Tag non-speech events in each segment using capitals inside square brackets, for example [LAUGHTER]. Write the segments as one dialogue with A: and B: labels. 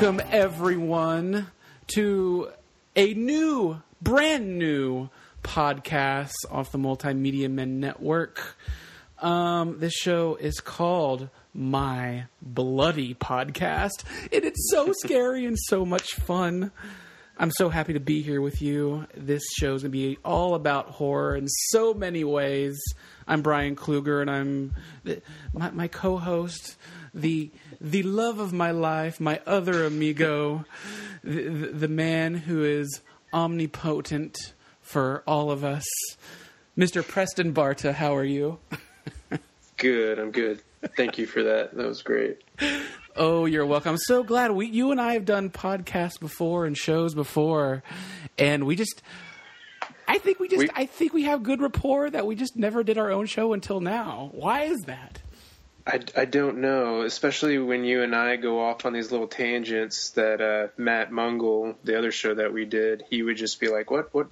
A: Welcome, everyone, to a new, brand new podcast off the Multimedia Men Network. Um, this show is called My Bloody Podcast, and it's so [LAUGHS] scary and so much fun. I'm so happy to be here with you. This show is going to be all about horror in so many ways. I'm Bryan Kluger, and I'm the, my, my co-host, the the love of my life, my other amigo, the, the, the man who is omnipotent for all of us, Mr. Preston Barta. How are you?
B: Good, I'm good. Thank you for that. That was great.
A: Oh, you're welcome. I'm so glad we you and I have done podcasts before and shows before, and we just. I think we just.
B: We-
A: I think we have good rapport that we just never did our own show until now. Why is that?
B: I, I don't know, especially when you and I go off on these little tangents that uh, Matt Mungle, the other show that we did, he would just be like, "What, what,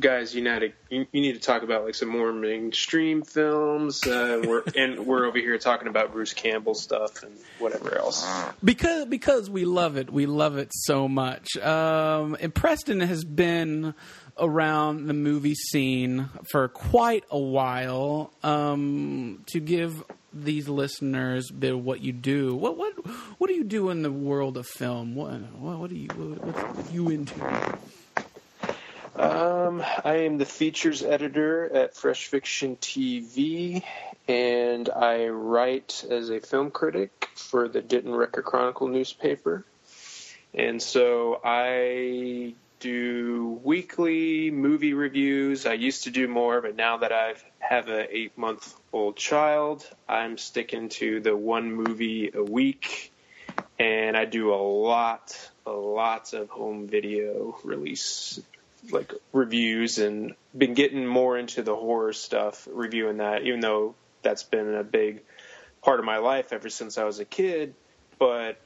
B: guys, you need to you, you need to talk about like some more mainstream films." Uh, we're [LAUGHS] and we're over here talking about Bruce Campbell stuff and whatever else.
A: because because we love it we love it so much um, and preston has been around the movie scene for quite a while um, to give these listeners a bit of what you do. What what what do you do in the world of film? What what, what are you what, what are you into?
B: Um, I am the features editor at Fresh Fiction TV, and I write as a film critic for the Denton Record Chronicle newspaper. And so I do weekly movie reviews. I used to do more, but now that I've have a eight month old child, I'm sticking to the one movie a week. And I do a lot, a lot of home video release like reviews and been getting more into the horror stuff reviewing that even though that's been a big part of my life ever since I was a kid but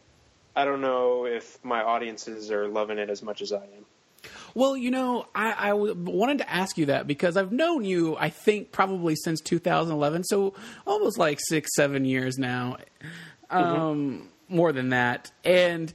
B: I don't know if my audiences are loving it as much as I am.
A: Well, you know, I, I w- wanted to ask you that because I've known you, I think, probably since 2011, so almost like six, seven years now, um, more than that. And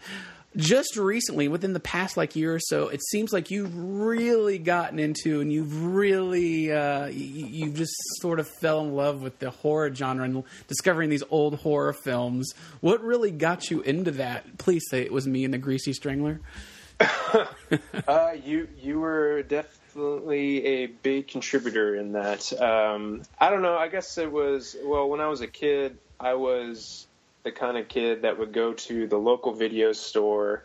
A: just recently, within the past like year or so, it seems like you've really gotten into and you've really, uh, you, you've just sort of fell in love with the horror genre and discovering these old horror films. What really got you into that? Please say it was me and the Greasy Strangler. [LAUGHS]
B: Uh, you you were definitely a big contributor in that. Um, I don't know. I guess it was well when I was a kid. I was the kind of kid that would go to the local video store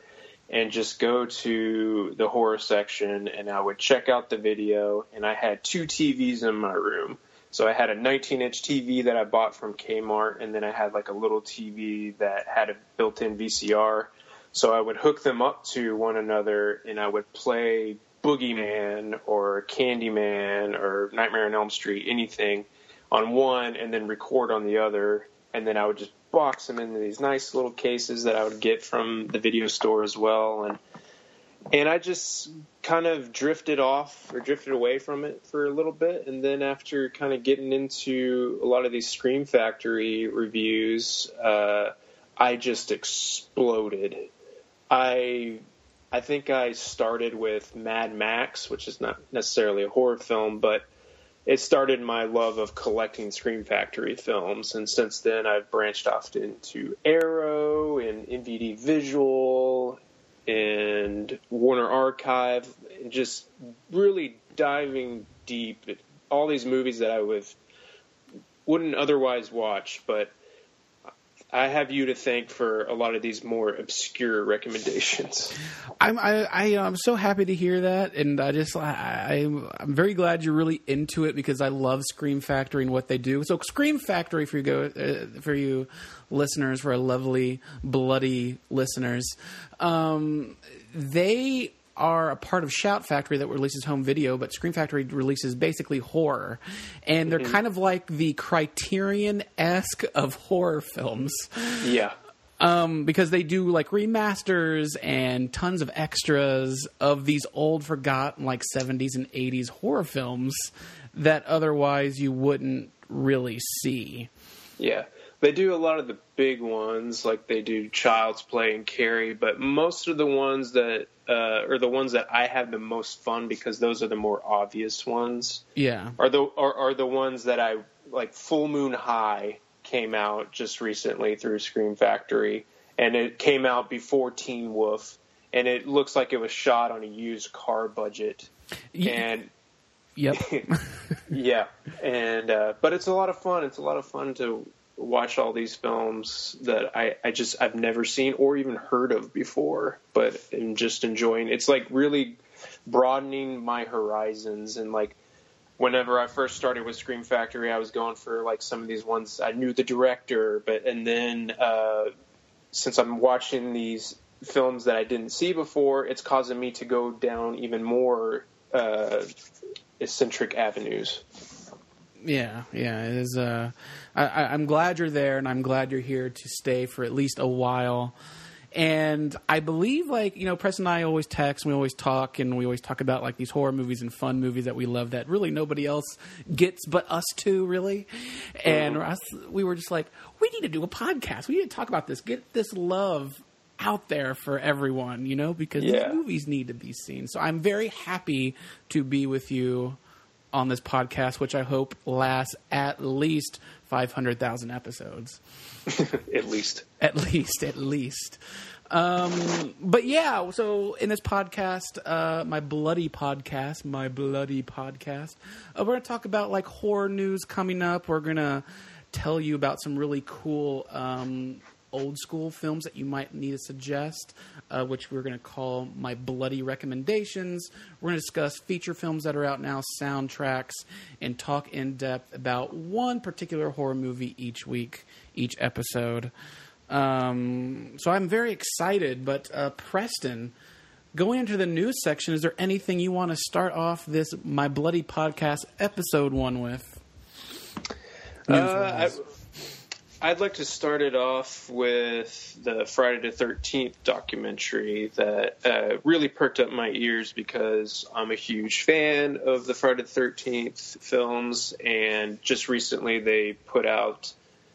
B: and just go to the horror section and I would check out the video. And I had two TVs in my room. So I had a 19 inch TV that I bought from Kmart, and then I had like a little TV that had a built in VCR. So I would hook them up to one another and I would play Boogeyman or Candyman or Nightmare on Elm Street, anything on one and then record on the other. And then I would just box them into these nice little cases that I would get from the video store as well. And and I just kind of drifted off or drifted away from it for a little bit. And then after kind of getting into a lot of these Scream Factory reviews, uh, I just exploded. I I think I started with Mad Max, which is not necessarily a horror film, but it started my love of collecting Scream Factory films, and since then I've branched off into Arrow and MVD Visual and Warner Archive, and just really diving deep. At all these movies that I would wouldn't otherwise watch, but I have you to thank for a lot of these more obscure recommendations.
A: I'm I, I am so happy to hear that, and I just I, I'm very glad you're really into it because I love Scream Factory and what they do. So Scream Factory for you go uh, for you listeners, for our lovely bloody listeners, um, they are a part of Shout Factory that releases home video, but Scream Factory releases basically horror, and they're kind of like the Criterion esque of horror films
B: Yeah.
A: um, because they do like remasters and tons of extras of these old, forgotten like '70s and '80s horror films that otherwise you wouldn't really see.
B: Yeah. They do a lot of the big ones, like they do Child's Play and Carrie, but most of the ones that uh, are the ones that I have the most fun because those are the more obvious ones.
A: Yeah.
B: Are the are, are the ones that I like. Full Moon High came out just recently through Scream Factory, and it came out before Teen Wolf, and it looks like it was shot on a used car budget.
A: Yeah.
B: And
A: Yep. [LAUGHS]
B: yeah, and uh, but it's a lot of fun. It's a lot of fun to watch all these films that I, I just I've never seen or even heard of before, but I'm just enjoying. It's like really broadening my horizons and like whenever I first started with Scream Factory, I was going for like some of these ones I knew the director, but and then uh, since I'm watching these films that I didn't see before, it's causing me to go down even more uh, eccentric avenues.
A: Yeah, yeah. It is. Uh, I, I, I'm glad you're there, and I'm glad you're here to stay for at least a while. And I believe, like you know, Press and I always text, and we always talk, and we always talk about like these horror movies and fun movies that we love that really nobody else gets but us two, really. And us, we were just like, we need to do a podcast. We need to talk about this. Get this love out there for everyone, you know, because
B: Yeah.
A: these movies need to be seen. So I'm very happy to be with you on this podcast, which I hope lasts at least 500,000 episodes. [LAUGHS]
B: At least.
A: At least, at least. Um, but yeah, so in this podcast, uh, my bloody podcast, my bloody podcast, uh, we're going to talk about like horror news coming up. We're going to tell you about some really cool um, old school films that you might need to suggest, uh, which we're going to call my bloody recommendations. We're going to discuss feature films that are out now, soundtracks, and talk in depth about one particular horror movie each week, each episode. Um, so I'm very excited. But uh, Preston, going into the news section, is there anything you want to start off this my bloody podcast episode one with?
B: Uh, I, I'd like to start it off with the Friday the Thirteenth documentary that uh, really perked up my ears because I'm a huge fan of the Friday the Thirteenth films, and just recently they put out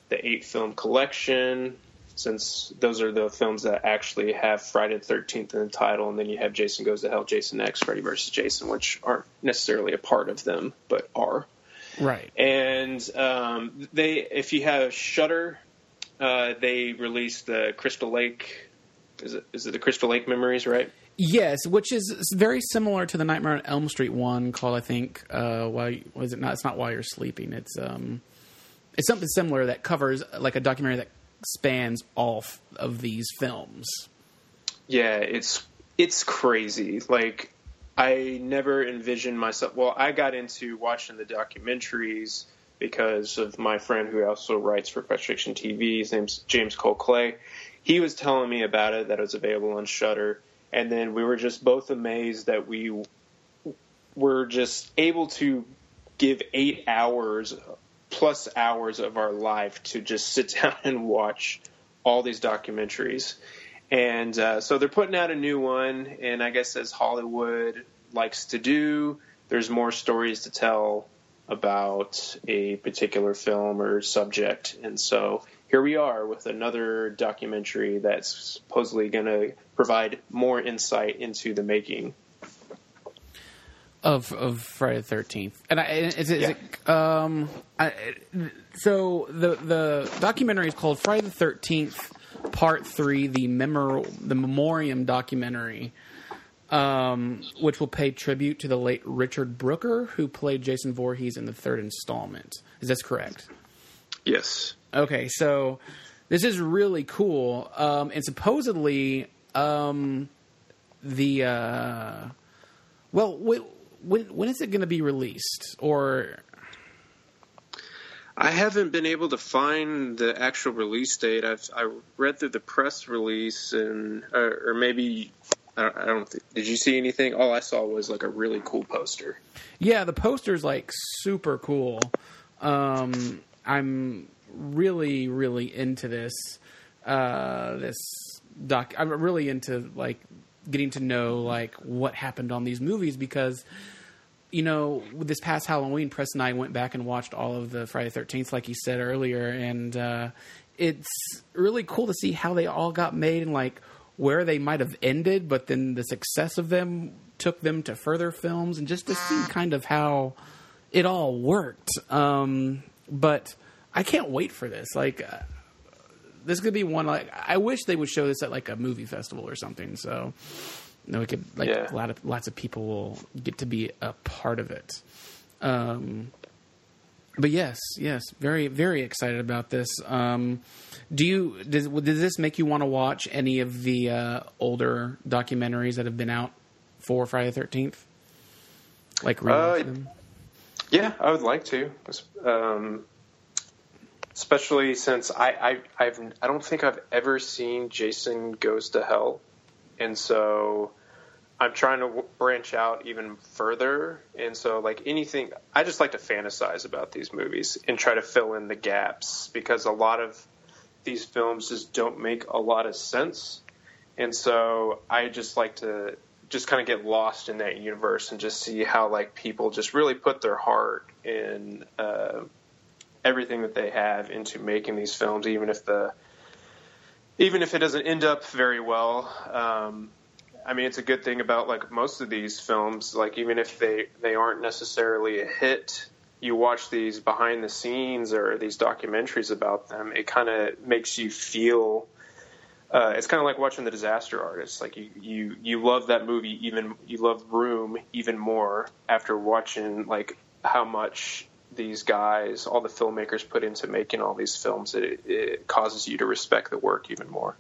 B: the eight film collection. Since those are the films that actually have Friday the Thirteenth in the title, and then you have Jason Goes to Hell, Jason X, Freddy vs. Jason, which aren't necessarily a part of them, but are
A: right.
B: and um, they if you have Shudder, uh, they released the Crystal Lake. Is it is it the Crystal Lake Memories? Right.
A: Yes, which is very similar to the Nightmare on Elm Street one called I think uh why was it not it's not while you're sleeping. It's um it's something similar that covers like a documentary that spans all of these films.
B: Yeah, it's it's crazy. Like I never envisioned myself. Well, I got into watching the documentaries because of my friend who also writes for Fresh Fiction TV. His name's James Cole Clay. He was telling me about it that it was available on Shudder, and then we were just both amazed that we were just able to give eight hours plus hours of our life to just sit [LAUGHS] down and watch all these documentaries. And uh, so they're putting out a new one, and I guess as Hollywood likes to do, there's more stories to tell about a particular film or subject. And so here we are with another documentary that's supposedly going to provide more insight into the making.
A: of of Friday the Thirteenth, and I, is it, is
B: Yeah.
A: it um, I, so the the documentary is called Friday the Thirteenth Part Three, the memor the memoriam documentary, um, which will pay tribute to the late Richard Brooker, who played Jason Voorhees in the third installment. Is this correct?
B: Yes.
A: Okay, so this is really cool, um, and supposedly um, the uh, well, wh- when when is it going to be released? Or
B: I haven't been able to find the actual release date. I've I read through the press release and or, or maybe I don't, did you see anything? All I saw was like a really cool poster.
A: yeah, the poster's like super cool. Um, I'm really really into this uh, this doc. I'm really into like getting to know like what happened on these movies because you know, this past Halloween, Press and I went back and watched all of the Friday Thirteenth, like you said earlier, and uh, it's really cool to see how they all got made and like where they might have ended, but then the success of them took them to further films, and just to see kind of how it all worked. Um, but I can't wait for this. Like, uh, this could be one. Like, I wish they would show this at like a movie festival or something. So, know, we could like
B: Yeah.
A: a lot of lots of people will get to be a part of it. Um, but yes, yes, very very excited about this. Um, do you does, does this make you want to watch any of the uh, older documentaries that have been out for Friday the Thirteenth? Like
B: Uh? Yeah, I would like to, um, especially since I, I I've I don't think I've ever seen Jason Goes to Hell, and so I'm trying to w- branch out even further. And so, like anything, I just like to fantasize about these movies and try to fill in the gaps because a lot of these films just don't make a lot of sense. And so I just like to just kind of get lost in that universe and just see how like people just really put their heart in uh, everything that they have into making these films, even if the even if it doesn't end up very well. Um, I mean, it's a good thing about like most of these films. Like even if they they aren't necessarily a hit, you watch these behind the scenes or these documentaries about them. It kind of makes you feel. Uh, it's kind of like watching The Disaster Artist. Like you, you, you love that movie even you love Room even more after watching like how much these guys, all the filmmakers, put into making all these films. It, it causes you to respect the work even more.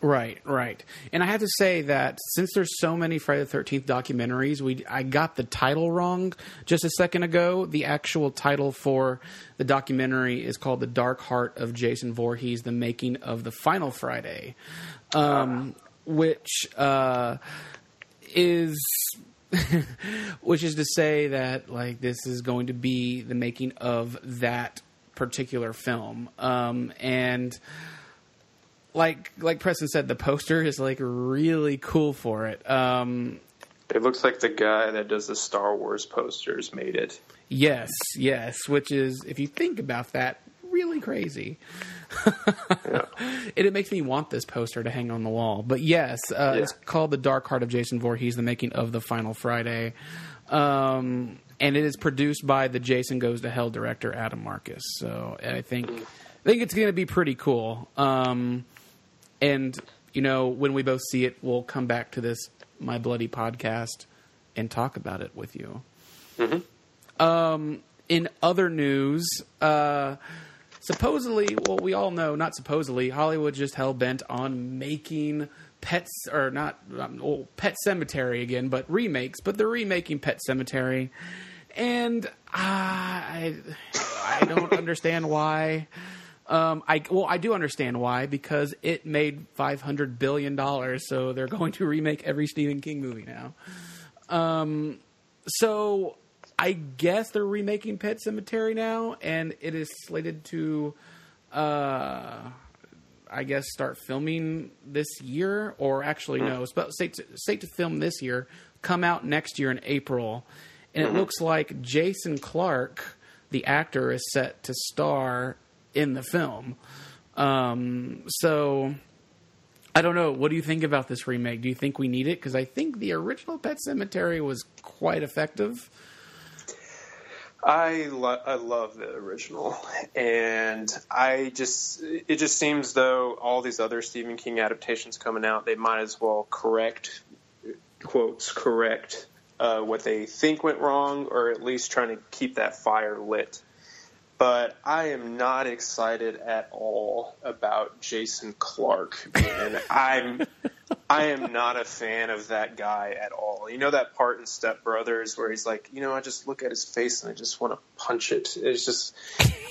A: Right, right. And I have to say that since there's so many Friday the Thirteenth documentaries, we I got the title wrong just a second ago. The actual title for the documentary is called "The Dark Heart of Jason Voorhees: The Making of the Final Friday," um, which uh, is [LAUGHS] which is to say that like this is going to be the making of that particular film, um, and like like Preston said, the poster is like really cool for it. Um,
B: It looks like the guy that does the Star Wars posters made it.
A: yes, yes, which is if you think about that, really crazy.
B: Yeah. [LAUGHS]
A: And it makes me want this poster to hang on the wall. But yes, uh,
B: Yeah.
A: it's called The Dark Heart of Jason Voorhees: The Making of the Final Friday, um, and it is produced by the Jason Goes to Hell director Adam Marcus. So I think I think it's going to be pretty cool. Um, and you know, when we both see it, we'll come back to this My Bloody podcast and talk about it with you. Um, in other news, uh, supposedly, well, we all know, not supposedly, Hollywood just hell bent on making pets or not um, well, Pet Sematary again, but remakes. But they're remaking Pet Sematary, and I I don't understand why. Um, I well, I do understand why because it made five hundred billion dollars, so they're going to remake every Stephen King movie now. Um, so I guess they're remaking Pet Sematary now, and it is slated to, uh, I guess, start filming this year, or actually no, it's about safe to, to film this year, come out next year in April, and it looks like Jason Clarke, the actor, is set to star in the film. Um, so. I don't know. What do you think about this remake? Do you think we need it? Because I think the original Pet Sematary was quite effective.
B: I lo- I love the original, and I just it just seems though all these other Stephen King adaptations coming out, they might as well correct quotes correct uh, what they think went wrong, or at least trying to keep that fire lit. But I am not excited at all about Jason Clarke, and I'm [LAUGHS] I am not a fan of that guy at all. You know that part in Step Brothers where he's like, you know, I just look at his face and I just want to punch it. It's just,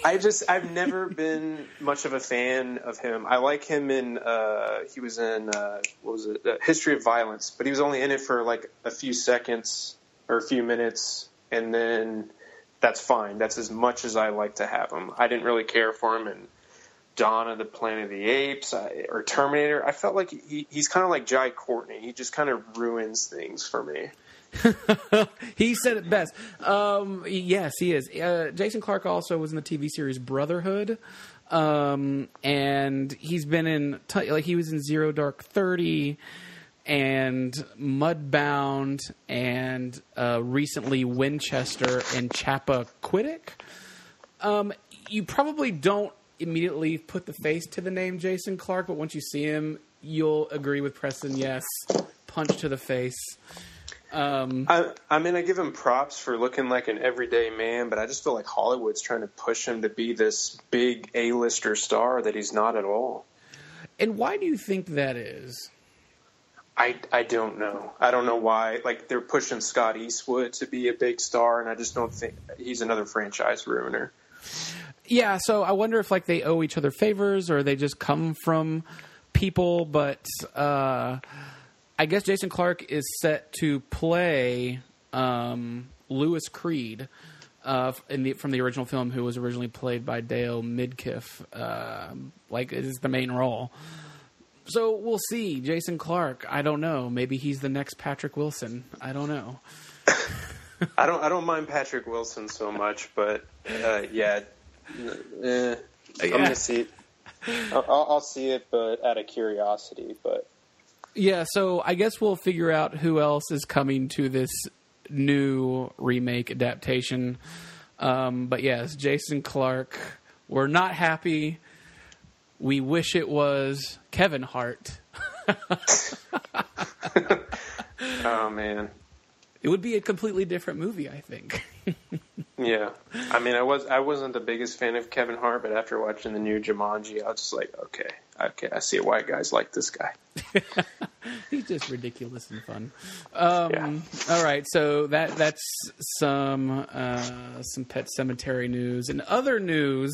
B: I just, I've never been much of a fan of him. I like him in, uh, he was in, uh, what was it, uh, History of Violence, but he was only in it for like a few seconds or a few minutes, and then that's fine. That's as much as I like to have him. I didn't really care for him in Dawn of the Planet of the Apes or Terminator. I felt like he, he's kind of like Jai Courtney. He just kind of ruins things for me. [LAUGHS]
A: he said it best. Um, yes, he is. Uh, Jason Clarke also was in the TV series Brotherhood, um, and he's been in t- like he was in Zero Dark Thirty and Mudbound, and uh, recently Winchester and Chappaquiddick. Um, you probably don't immediately put the face to the name Jason Clarke, but once you see him, you'll agree with Preston. Yes, punch to the face. Um,
B: I, I mean, I give him props for looking like an everyday man, but I just feel like Hollywood's trying to push him to be this big A-lister star that he's not at all.
A: and why do you think that is?
B: I, I don't know. I don't know why. Like they're pushing Scott Eastwood to be a big star, and I just don't think he's another franchise ruiner.
A: Yeah, so I wonder if like they owe each other favors or they just come from people. But uh, I guess Jason Clarke is set to play um, Louis Creed uh, the, from the original film, who was originally played by Dale Midkiff. Uh, like is the main role. So we'll see. Jason Clarke. I don't know. Maybe he's the next Patrick Wilson. I don't know. [COUGHS]
B: I don't I don't mind Patrick Wilson so much, but uh, yeah, eh, I'm gonna see it. I'll, I'll I'll see it, but out of curiosity. But
A: Yeah, so I guess we'll figure out who else is coming to this new remake adaptation. Um, but yes, Jason Clarke. We're not happy. We wish it was Kevin Hart. [LAUGHS]
B: oh man,
A: It would be a completely different movie, I think. [LAUGHS]
B: yeah. I mean, I was I wasn't the biggest fan of Kevin Hart, but after watching the new Jumanji, I was just like, okay, okay, I see why guys like this guy. [LAUGHS]
A: He's just ridiculous and fun. Um,
B: Yeah.
A: All right, so that that's some uh, some Pet Sematary news and other news.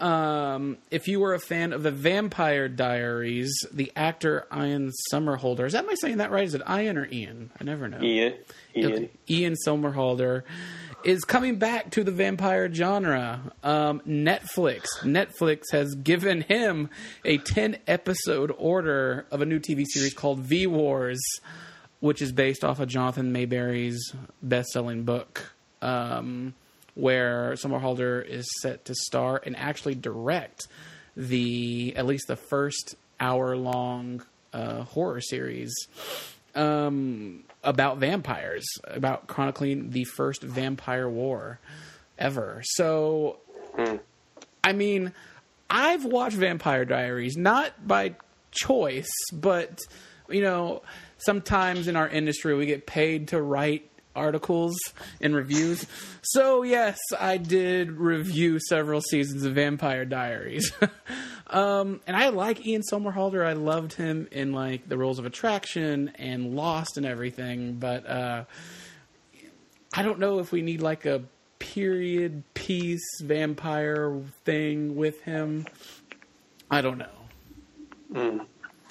A: Um, if you were a fan of the Vampire Diaries, the actor Ian Somerhalder is that am I saying that right? Is it Ian or Ian? I never know.
B: Ian, Ian,
A: Ian Somerhalder is coming back to the vampire genre. Um, Netflix. Netflix has given him a 10 episode order of a new TV series called V Wars, which is based off of Jonathan Maberry's best selling book. Um, where Somerhalder is set to star and actually direct the at least the first hour long uh, horror series um, about vampires, about chronicling the first vampire war ever. So, hmm. I mean, I've watched Vampire Diaries not by choice, but you know, sometimes in our industry we get paid to write articles and reviews. So yes, I did review several seasons of Vampire Diaries. [LAUGHS] um, and I like Ian Somerhalder. I loved him in like The Rules of Attraction and Lost and everything, but uh I don't know if we need like a period piece vampire thing with him. I don't know.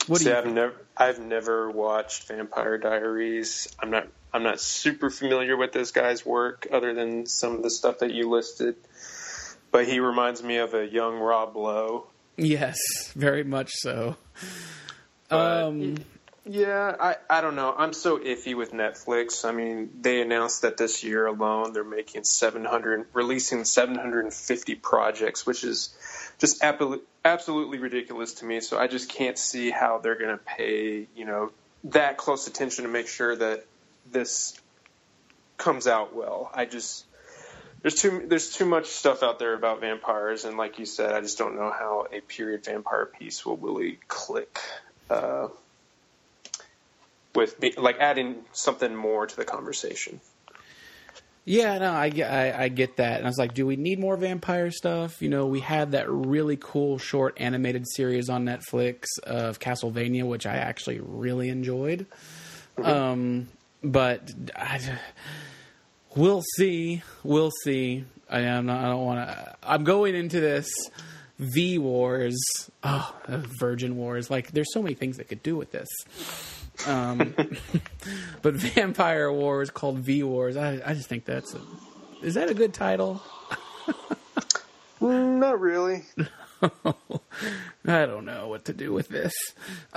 A: What do
B: See,
A: you
B: I've never I've never watched Vampire Diaries. I'm not I'm not super familiar with this guy's work other than some of the stuff that you listed. But he reminds me of a young Rob Lowe.
A: Yes, very much so.
B: But,
A: Um,
B: yeah, I, I don't know. I'm so iffy with Netflix. I mean, they announced that this year alone they're making 700, releasing 750 projects, which is just absolutely, absolutely ridiculous to me. So I just can't see how they're going to pay, you know, that close attention to make sure that this comes out well. I just there's too there's too much stuff out there about vampires, and like you said, I just don't know how a period vampire piece will really click. Uh, with be, like adding something more to the conversation.
A: yeah, no, I, I, I get that. And I was like, do we need more vampire stuff? You know, we had that really cool short animated series on Netflix of Castlevania, which I actually really enjoyed. Um, but I, we'll see. We'll see. I, am not, I don't want to. I'm going into this V Wars. Oh, Virgin Wars. Like, there's so many things that could do with this. Um, [LAUGHS] but Vampire Wars called V Wars. I, I just think that's a, is that a good title? [LAUGHS]
B: Mm, not really. [LAUGHS]
A: I don't know what to do with this.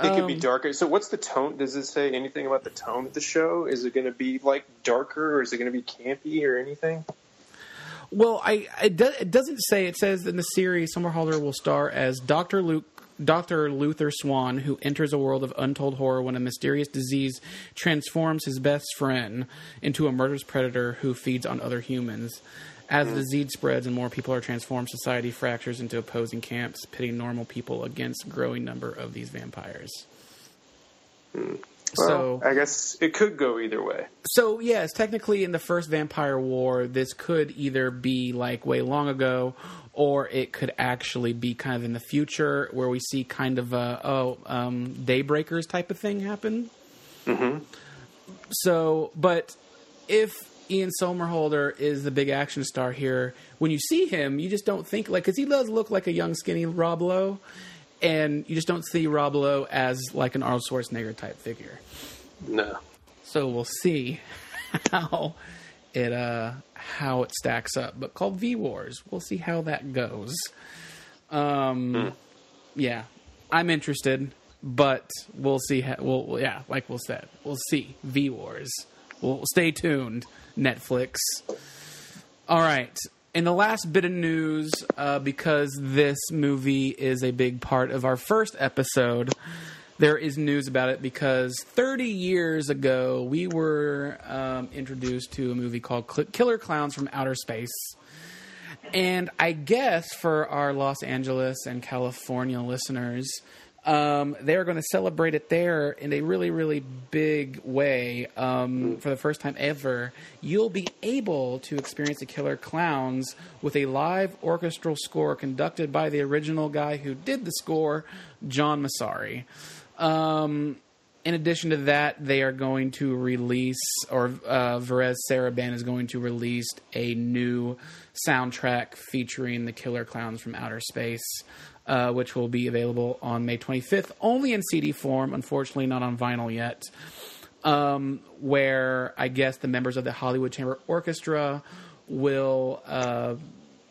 B: It could be
A: Um,
B: darker. So, what's the tone? Does it say anything about the tone of the show? Is it going to be like darker, or is it going to be campy, or anything?
A: Well, I it, do, it doesn't say. It says in the series, Somerhalder will star as Doctor Luke. Dr. Luther Swan, who enters a world of untold horror when a mysterious disease transforms his best friend into a murderous predator who feeds on other humans. As the disease spreads and more people are transformed, society fractures into opposing camps, pitting normal people against growing number of these vampires. So,
B: Well, I guess it could go either way.
A: so yes, technically in the first Vampire War, this could either be like way long ago, or it could actually be kind of in the future, where we see kind of a oh um, Daybreakers type of thing happen.
B: Mm-hmm.
A: So, but if Ian Somerhalder is the big action star here, when you see him, you just don't think like because he does look like a young, skinny Rob Lowe, and you just don't see Rob Lowe as like an Arnold Schwarzenegger type figure.
B: No.
A: So we'll see [LAUGHS] how it uh how it stacks up. But called V Wars, we'll see how that goes. Um, yeah, I'm interested, but we'll see. How, we'll yeah, like we'll said, we'll see V Wars. We'll stay tuned. Netflix. All right. In the last bit of news, uh, because this movie is a big part of our first episode, there is news about it because 30 years ago, we were um, introduced to a movie called Killer Klowns from Outer Space. And I guess for our Los Angeles and California listeners, um, they're going to celebrate it there in a really, really big way. Um, for the first time ever, you'll be able to experience the Killer Klowns with a live orchestral score conducted by the original guy who did the score, John Massari. Um, in addition to that, they are going to release, or uh, Varèse is going to release a new soundtrack featuring the Killer Klowns from Outer Space, uh, which will be available on May 25th, only in CD form, unfortunately not on vinyl yet. Um, where I guess the members of the Hollywood Chamber Orchestra will uh,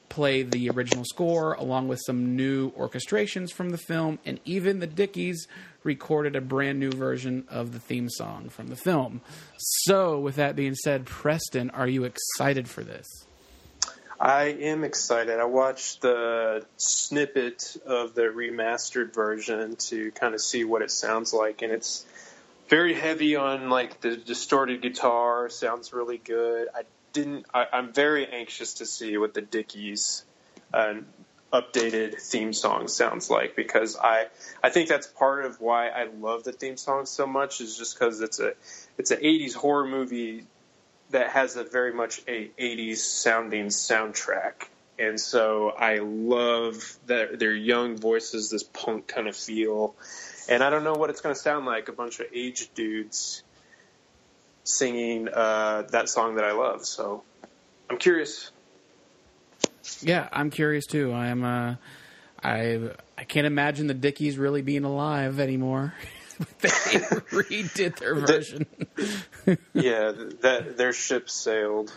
A: play the original score along with some new orchestrations from the film, and even the Dickies recorded a brand new version of the theme song from the film. So, with that being said, Preston, are you excited for this?
B: I am excited. I watched the snippet of the remastered version to kind of see what it sounds like, and it's very heavy on like the distorted guitar. Sounds really good. I didn't. I, I'm very anxious to see what the Dickies uh, updated theme song sounds like because I I think that's part of why I love the theme song so much is just because it's a it's an 80s horror movie that has a very much a 80s sounding soundtrack. And so I love that their young voices, this punk kind of feel. And I don't know what it's going to sound like a bunch of aged dudes singing uh, that song that I love. So I'm curious.
A: Yeah, I'm curious too. I am. Uh, I I can't imagine the Dickies really being alive anymore. [LAUGHS] [LAUGHS] they redid their version. [LAUGHS]
B: Yeah, that their ship sailed.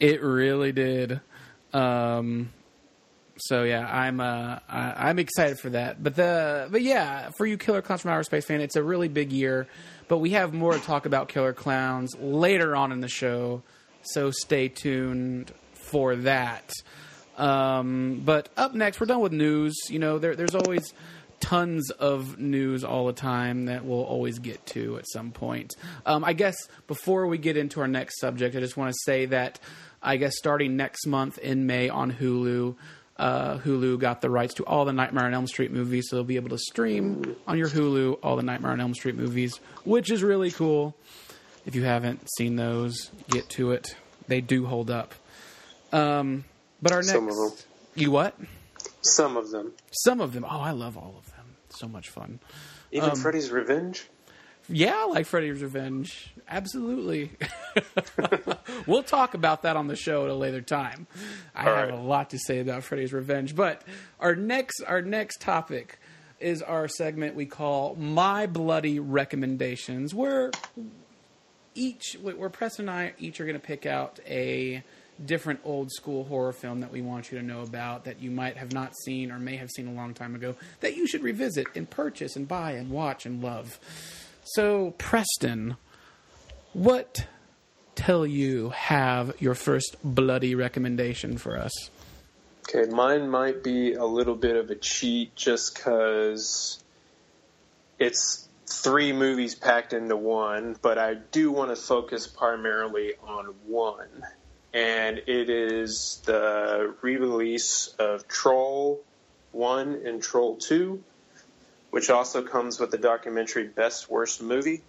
A: It really did. Um, so yeah, I'm uh, I, I'm excited for that. But the but yeah, for you Killer Klowns from Outer Space fan, it's a really big year. But we have more to talk about Killer Klowns later on in the show, so stay tuned for that. Um, but up next, we're done with news. You know, there, there's always tons of news all the time that we'll always get to at some point. Um, I guess before we get into our next subject, I just want to say that I guess starting next month in May on Hulu, uh, Hulu got the rights to all the Nightmare on Elm Street movies, so they'll be able to stream on your Hulu all the Nightmare on Elm Street movies, which is really cool. If you haven't seen those, get to it. They do hold up. Um, but our next,
B: Some of them.
A: you what?
B: Some of them.
A: Some of them. Oh, I love all of them. So much fun.
B: Even
A: Um,
B: Freddy's Revenge.
A: Yeah, I like Freddy's Revenge. Absolutely. [LAUGHS] we'll talk about that on the show at a later time. I
B: All
A: have
B: right.
A: a lot to say about Freddy's Revenge, but our next our next topic is our segment we call My Bloody Recommendations, where each where Press and I each are going to pick out a different old school horror film that we want you to know about that you might have not seen or may have seen a long time ago that you should revisit and purchase and buy and watch and love. So, Preston, what tell you have your first bloody recommendation for us?
B: Okay, mine might be a little bit of a cheat just because it's three movies packed into one, but I do want to focus primarily on one. And it is the re release of Troll 1 and Troll 2, which also comes with the documentary Best Worst Movie.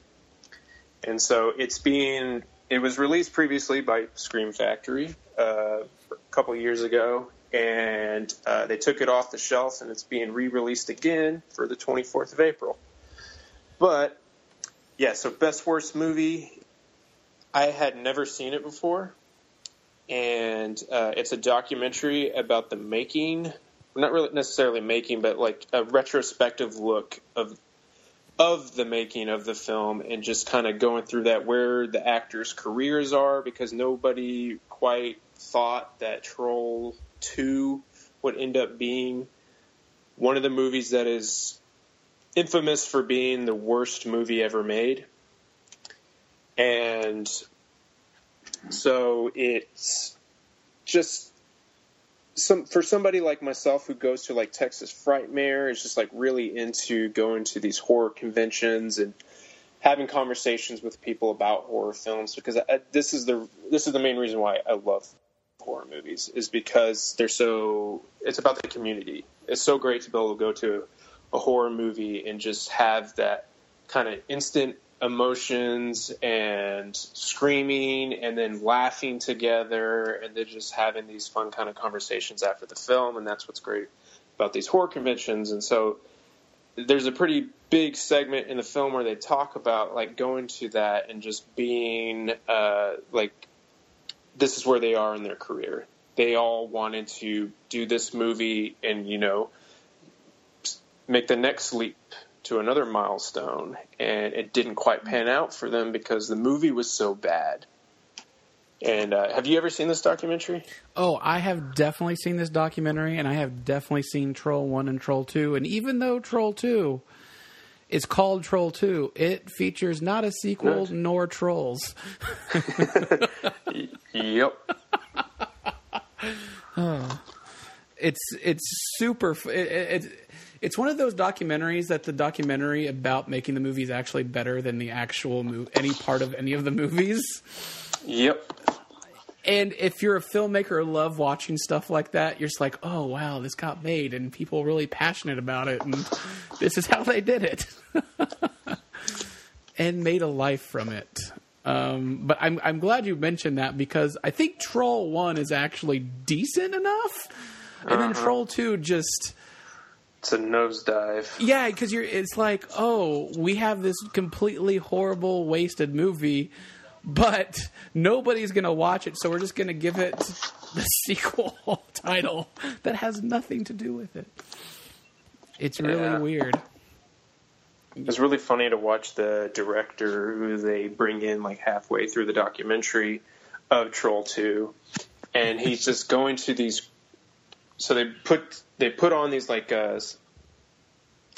B: And so it's being, it was released previously by Scream Factory uh, a couple years ago, and uh, they took it off the shelf and it's being re released again for the 24th of April. But yeah, so best worst movie. I had never seen it before, and uh, it's a documentary about the making, not really necessarily making, but like a retrospective look of of the making of the film and just kind of going through that where the actors' careers are because nobody quite thought that Troll 2 would end up being one of the movies that is infamous for being the worst movie ever made. And so it's just some for somebody like myself who goes to like Texas Frightmare is just like really into going to these horror conventions and having conversations with people about horror films because I, this is the this is the main reason why I love horror movies is because they're so it's about the community. It's so great to be able to go to a horror movie and just have that kind of instant emotions and screaming and then laughing together and then just having these fun kind of conversations after the film and that's what's great about these horror conventions. And so there's a pretty big segment in the film where they talk about like going to that and just being uh, like this is where they are in their career. They all wanted to do this movie and you know make the next leap to another milestone, and it didn't quite pan out for them because the movie was so bad. And uh, have you ever seen this documentary?
A: Oh, I have definitely seen this documentary, and I have definitely seen Troll 1 and Troll 2. And even though Troll 2 is called Troll 2, it features not a sequel no. nor trolls. [LAUGHS]
B: yep.
A: oh. It's it's super. It, it, it's one of those documentaries that the documentary about making the movie is actually better than the actual mo- any part of any of the movies.
B: Yep.
A: And if you're a filmmaker or love watching stuff like that, you're just like, oh wow, this got made and people really passionate about it, and this is how they did it, [LAUGHS] and made a life from it. Um, but I'm I'm glad you mentioned that because I think Troll One is actually decent enough, and uh-huh. then Troll Two just
B: it's a nosedive.
A: Yeah, because you're. It's like, oh, we have this completely horrible, wasted movie, but nobody's gonna watch it, so we're just gonna give it the [LAUGHS] sequel [LAUGHS] title that has nothing to do with it. It's really yeah. weird.
B: It's really funny to watch the director who they bring in like halfway through the documentary of Troll Two, and he's just going to these so they put they put on these like uh,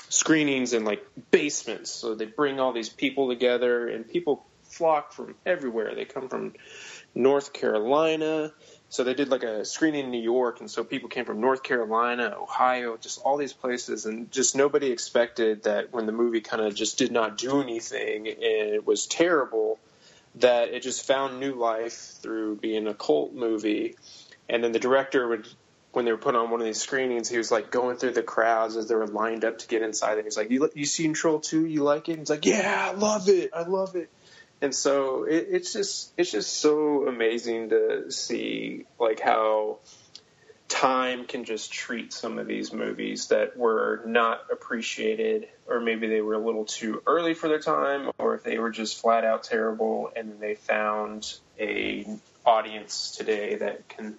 B: screenings in like basements. So they bring all these people together, and people flock from everywhere. They come from North Carolina. So they did like a screening in New York, and so people came from North Carolina, Ohio, just all these places, and just nobody expected that when the movie kind of just did not do anything and it was terrible, that it just found new life through being a cult movie. And then the director would when they were put on one of these screenings, he was like going through the crowds as they were lined up to get inside, and he's like, "You you seen Troll Two? You like it?" And he's like, "Yeah, I love it. I love it." And so it, it's just it's just so amazing to see like how time can just treat some of these movies that were not appreciated or maybe they were a little too early for their time or if they were just flat out terrible and they found a audience today that can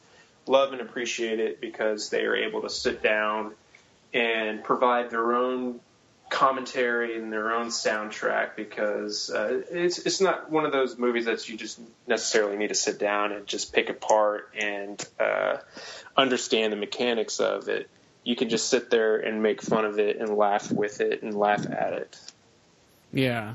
B: love and appreciate it because they are able to sit down and provide their own commentary and their own soundtrack because uh, it's it's not one of those movies that you just necessarily need to sit down and just pick apart and uh, understand the mechanics of it. You can just sit there and make fun of it and laugh with it and laugh at it.
A: Yeah,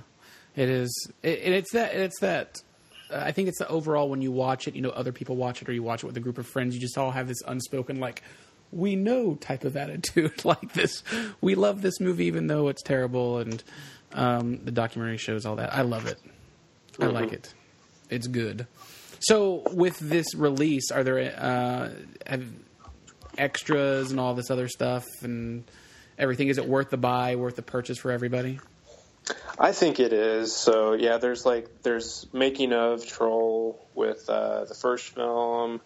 A: it is. It, it's that. It's that. Uh, I think it's the overall when you watch it, you know, other people watch it, or you watch it with a group of friends. You just all have this unspoken like, we know type of [LAUGHS] attitude like this. We love this movie even though it's terrible, and um, the documentary shows all that. I love it. I
B: Mm-hmm.
A: like it. It's good. So with this release, are there uh, have extras and all this other stuff and everything? Is it worth the buy, worth the purchase for everybody?
B: I think it is. So yeah, there's like there's making of Troll with uh, the first film,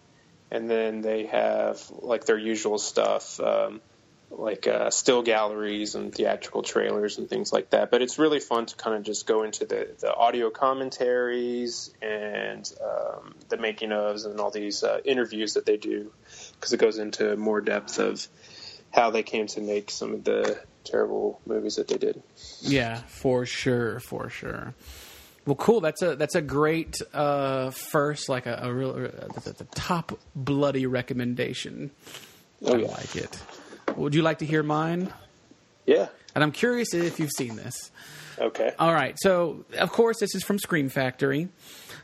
B: and then they have like their usual stuff, um, like uh, still galleries and theatrical trailers and things like that. But it's really fun to kind of just go into the, the audio commentaries and um, the making ofs and all these uh, interviews that they do because it goes into more depth of how they came to make some of the terrible movies that they did.
A: Yeah, for sure, for sure. Well, cool. That's a that's a great uh, first, like a, a real uh, that's a top bloody recommendation.
B: Oh,
A: I
B: yeah.
A: like it. Would you like to hear mine?
B: Yeah.
A: And I'm curious if you've seen this.
B: Okay.
A: All right. So, of course, this is from Scream Factory.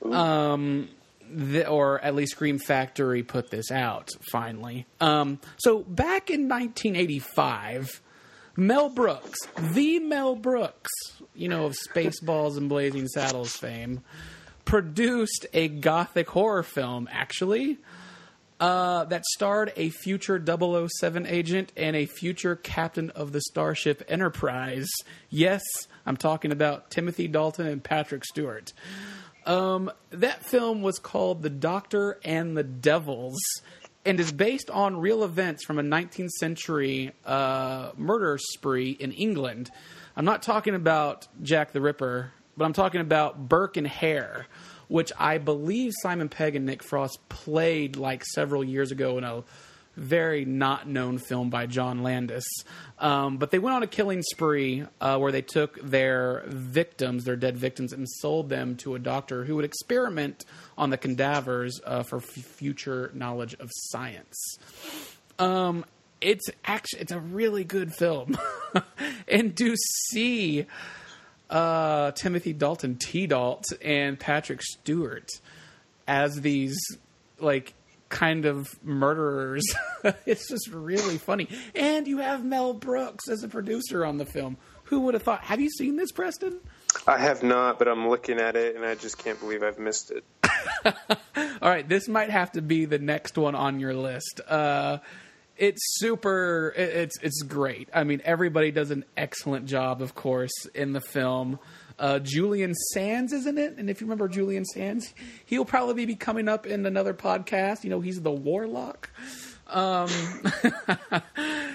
A: Um, the, or at least Scream Factory put this out finally. Um, so, back in 1985, Mel Brooks, the Mel Brooks, you know, of Spaceballs and Blazing Saddles fame, produced a gothic horror film, actually. Uh, that starred a future 007 agent and a future captain of the Starship Enterprise. Yes, I'm talking about Timothy Dalton and Patrick Stewart. Um, that film was called The Doctor and the Devils and is based on real events from a 19th century uh, murder spree in England. I'm not talking about Jack the Ripper, but I'm talking about Burke and Hare, which I believe Simon Pegg and Nick Frost played like several years ago in a very not known film by John Landis. Um, but they went on a killing spree uh, where they took their victims, their dead victims, and sold them to a doctor who would experiment on the cadavers uh, for f- future knowledge of science. Um, it's actually it's a really good film, [LAUGHS] and to see uh, Timothy Dalton, T. Dalt, and Patrick Stewart as these like kind of murderers. [LAUGHS] it's just really funny. And you have Mel Brooks as a producer on the film. Who would have thought? Have you seen this, Preston?
B: I have not, but I'm looking at it and I just can't believe I've missed it. [LAUGHS]
A: All right, this might have to be the next one on your list. Uh, it's super. it- It's it's great. I mean, everybody does an excellent job, of course, in the film. Uh, Julian Sands is in it, and if you remember Julian Sands, he'll probably be coming up in another podcast. You know, he's the Warlock. Um, [LAUGHS]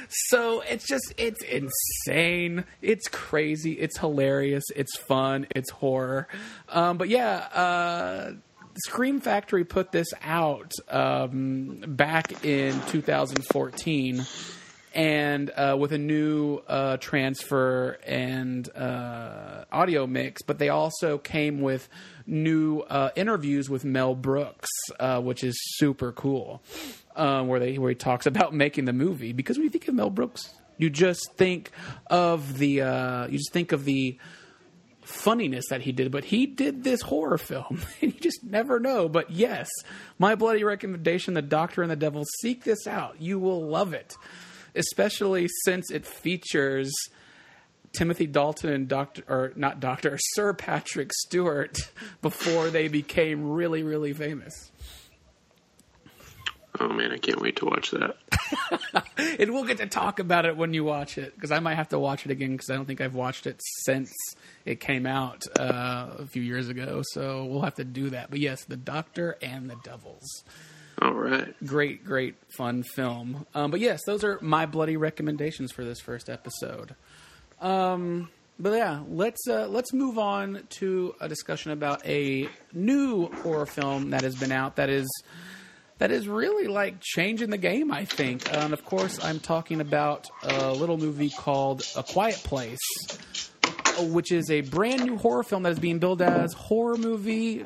A: so it's just it's insane. It's crazy. It's hilarious. It's fun. It's horror. Um, but yeah, uh, Scream Factory put this out um, back in 2014, and uh, with a new uh, transfer and uh, audio mix. But they also came with new uh, interviews with Mel Brooks, uh, which is super cool. Uh, where they where he talks about [LAUGHS] making the movie because when you think of Mel Brooks, you just think of the uh, you just think of the funniness that he did, but he did this horror film, [LAUGHS] and you just never know. But yes, my bloody recommendation: The Doctor and the Devil. Seek this out; you will love it, especially since it features Timothy Dalton and Doctor, or not Doctor, [LAUGHS] Sir Patrick Stewart before they became really, really famous.
B: Oh man, I can't wait to watch that. [LAUGHS] [LAUGHS]
A: and we'll get to talk about it when you watch it because I might have to watch it again because I don't think I've watched it since it came out uh, a few years ago. So we'll have to do that. But yes, The Doctor and the Devils.
B: All right.
A: Great, great, fun film. Um, but yes, those are my bloody recommendations for this first episode. Um, but yeah, let's uh, let's move on to a discussion about a new horror film that has been out that is that is really like changing the game. I think, and of course, I'm talking about a little movie called A Quiet Place, which is a brand new horror film that is being billed as horror movie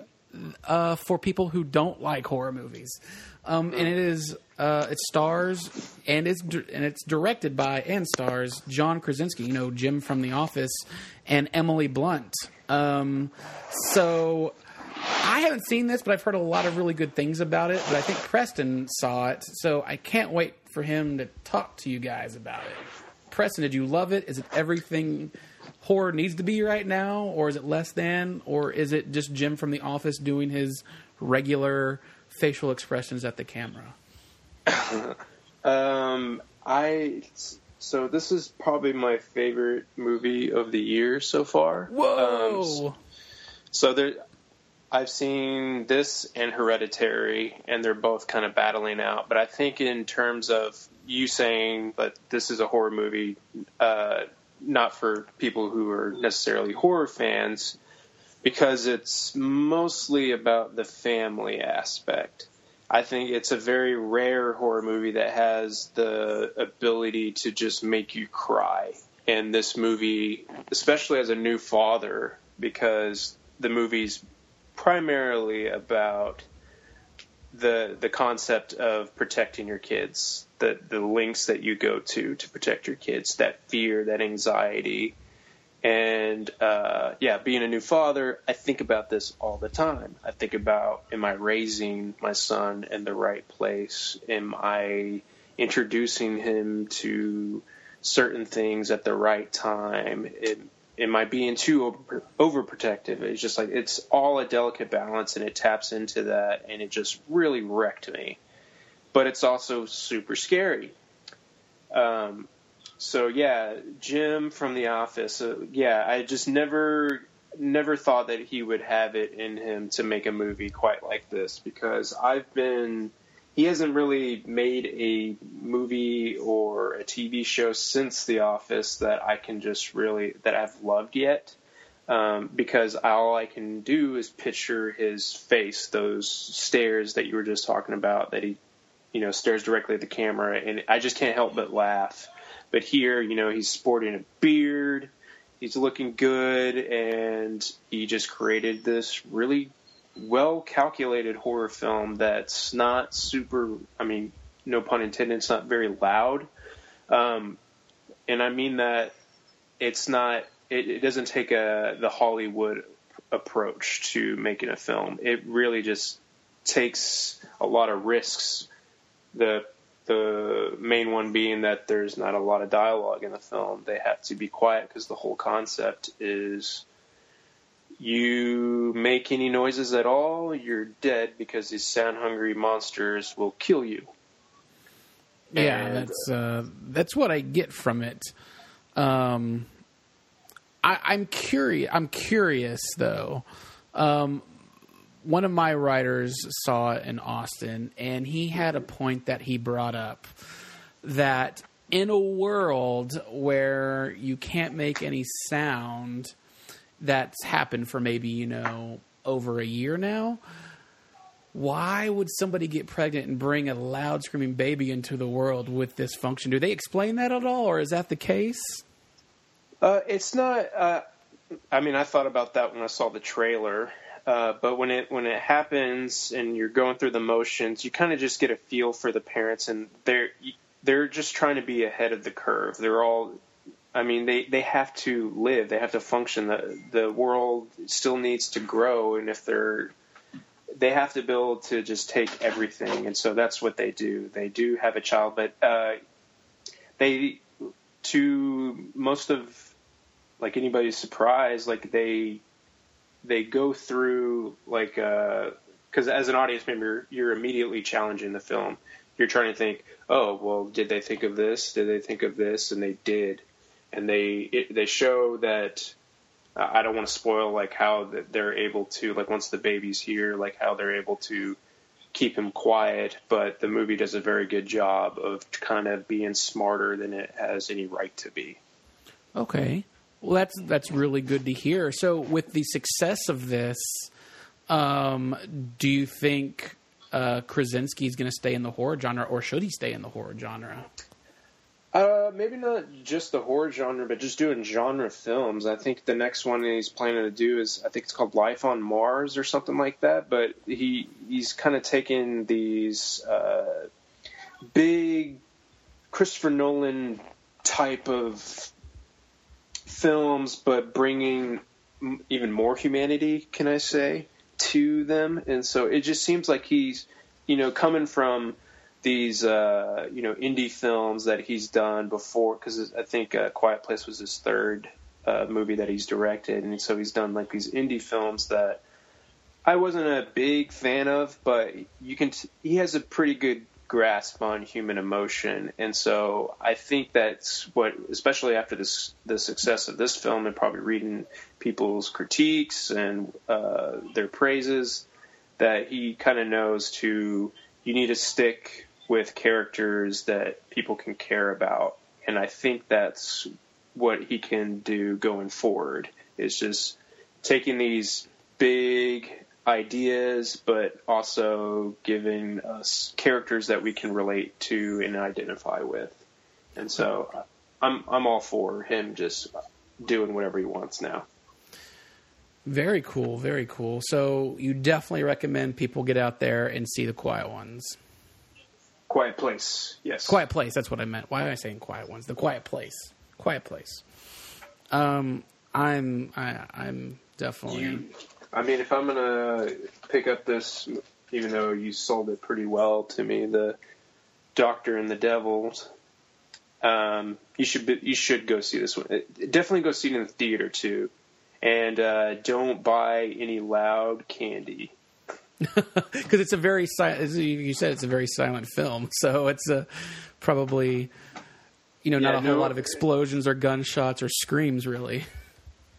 A: uh, for people who don't like horror movies. Um, and it is uh, it stars and it's and it's directed by and stars John Krasinski, you know Jim from The Office, and Emily Blunt. Um, so I haven't seen this, but I've heard a lot of really good things about it. But I think Preston saw it, so I can't wait for him to talk to you guys about it. Preston, did you love it? Is it everything horror needs to be right now, or is it less than, or is it just Jim from The Office doing his regular facial expressions at the camera? [LAUGHS]
B: um, I so this is probably my favorite movie of the year so far.
A: Whoa!
B: Um, so, so there, I've seen this and Hereditary, and they're both kind of battling out. But I think in terms of you saying that this is a horror movie, uh, not for people who are necessarily horror fans, because it's mostly about the family aspect. I think it's a very rare horror movie that has the ability to just make you cry. And this movie, especially as a new father, because the movie's primarily about the the concept of protecting your kids, the the links that you go to to protect your kids, that fear, that anxiety, and uh, yeah, being a new father, I think about this all the time. I think about, am I raising my son in the right place? Am I introducing him to certain things at the right time? It, am I being too over, overprotective? It's just like it's all a delicate balance, and it taps into that, and it just really wrecked me. But it's also super scary. Um, so yeah, Jim from The Office. Uh, yeah, I just never never thought that he would have it in him to make a movie quite like this because I've been he hasn't really made a movie or a TV show since The Office that I can just really that I've loved yet. Um, because all I can do is picture his face, those stares that you were just talking about, that he, you know, stares directly at the camera, and I just can't help but laugh. But here, you know, he's sporting a beard, he's looking good, and he just created this really well calculated horror film that's not super, I mean, no pun intended, it's not very loud. Um, and I mean that it's not, it, it doesn't take a, the Hollywood approach to making a film. It really just takes a lot of risks. The the main one being that there's not a lot of dialogue in the film. They have to be quiet because the whole concept is you make any noises at all, you're dead because these sound hungry monsters will kill you.
A: Yeah, and, that's uh, that's what I get from it. Um, I, am curious. I'm curious though. Um, one of my writers saw it in Austin, and he had a point that he brought up that in a world where you can't make any sound, that's happened for maybe, you know, over a year now. Why would somebody get pregnant and bring a loud screaming baby into the world with this function? Do they explain that at all, or is that the case?
B: Uh, it's not. Uh, I mean, I thought about that when I saw the trailer, uh, but when it when it happens and you're going through the motions, you kind of just get a feel for the parents, and they're they're just trying to be ahead of the curve. They're all, I mean, they they have to live, they have to function. the The world still needs to grow, and if they're they have to able to just take everything, and so that's what they do. They do have a child, but uh, they to most of like anybody's surprise, like they they go through like because uh, as an audience member, you're immediately challenging the film. You're trying to think, oh well, did they think of this? Did they think of this? And they did, and they it, they show that. Uh, I don't want to spoil like how that they're able to like once the baby's here, like how they're able to keep him quiet. But the movie does a very good job of kind of being smarter than it has any right to be.
A: Okay. Well, that's that's really good to hear. So, with the success of this, um, do you think uh, Krasinski is going to stay in the horror genre, or should he stay in the horror genre?
B: Uh, maybe not just the horror genre, but just doing genre films. I think the next one he's planning to do is, I think it's called Life on Mars or something like that. But he he's kind of taking these uh, big Christopher Nolan type of films, but bringing even more humanity, can I say, to them. And so it just seems like he's, you know, coming from these uh, you know indie films that he's done before because I think uh, Quiet Place was his third uh, movie that he's directed, and so he's done like these indie films that I wasn't a big fan of, but you can t- he has a pretty good grasp on human emotion, and so I think that's what, especially after this the success of this film, and probably reading people's critiques and uh, their praises, that he kind of knows to you need to stick with characters that people can care about. And I think that's what he can do going forward is just taking these big ideas, but also giving us characters that we can relate to and identify with. And so I'm I'm all for him just doing whatever he wants now.
A: Very cool, very cool. So you definitely recommend people get out there and see the quiet ones.
B: Quiet Place. Yes.
A: Quiet Place. That's what I meant. Why am I saying Quiet Ones? The Quiet Place. Quiet Place. Um, I'm I, I'm definitely.
B: You, I mean, if I'm gonna pick up this, even though you sold it pretty well to me, the Doctor and the Devils. Um, you should be, you should go see this one. Definitely go see it in the theater too, and uh, don't buy any loud candy [LAUGHS]
A: because it's a very as you said it's a very silent film [LAUGHS] so it's a probably you know not yeah, a whole no, lot of explosions or gunshots or screams really.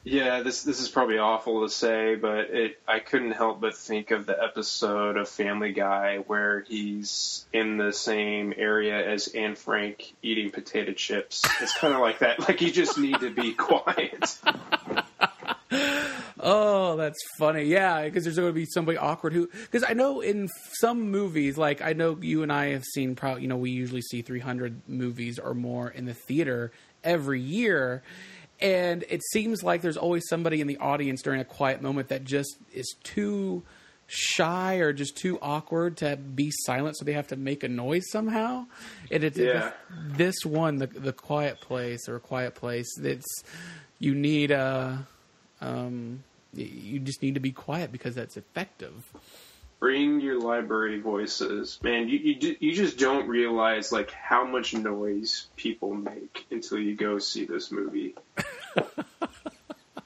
B: Yeah this this is probably awful to say but it I couldn't help but think of the episode of Family Guy where he's in the same area as Anne Frank eating potato chips. It's kind of like that. Like you just need to be [LAUGHS] quiet
A: Oh, that's funny. Yeah, because there's going to be somebody awkward who. Because I know in some movies, like I know you and I have seen. Probably, you know, we usually see 300 movies or more in the theater every year, and it seems like there's always somebody in the audience during a quiet moment that just is too shy or just too awkward to be silent, so they have to make a noise somehow. And it's
B: yeah.
A: this one, the the quiet place or quiet place. That's you need a. Um, you just need to be quiet because that's effective.
B: Bring your library voices, man. You you you just don't realize like how much noise people make until you go see this movie.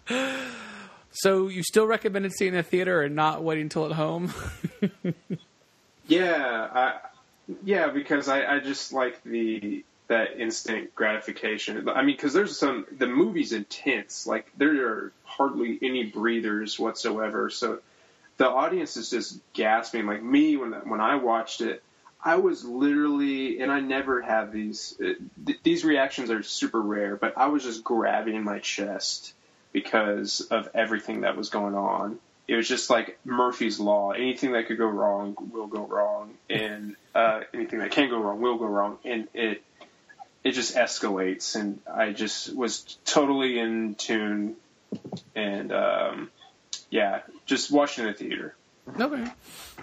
B: [LAUGHS]
A: so you still recommended seeing a theater and not waiting till at home? [LAUGHS]
B: yeah, I, yeah, because I, I just like the that instant gratification. I mean, because there's some the movie's intense. Like there are hardly any breathers whatsoever. So the audience is just gasping. Like me when when I watched it, I was literally, and I never have these. Uh, th- these reactions are super rare, but I was just grabbing my chest because of everything that was going on. It was just like Murphy's law. Anything that could go wrong will go wrong, and uh, anything that can go wrong will go wrong. And it it just escalates, and I just was totally in tune, and um, yeah, just watching the theater.
A: Okay,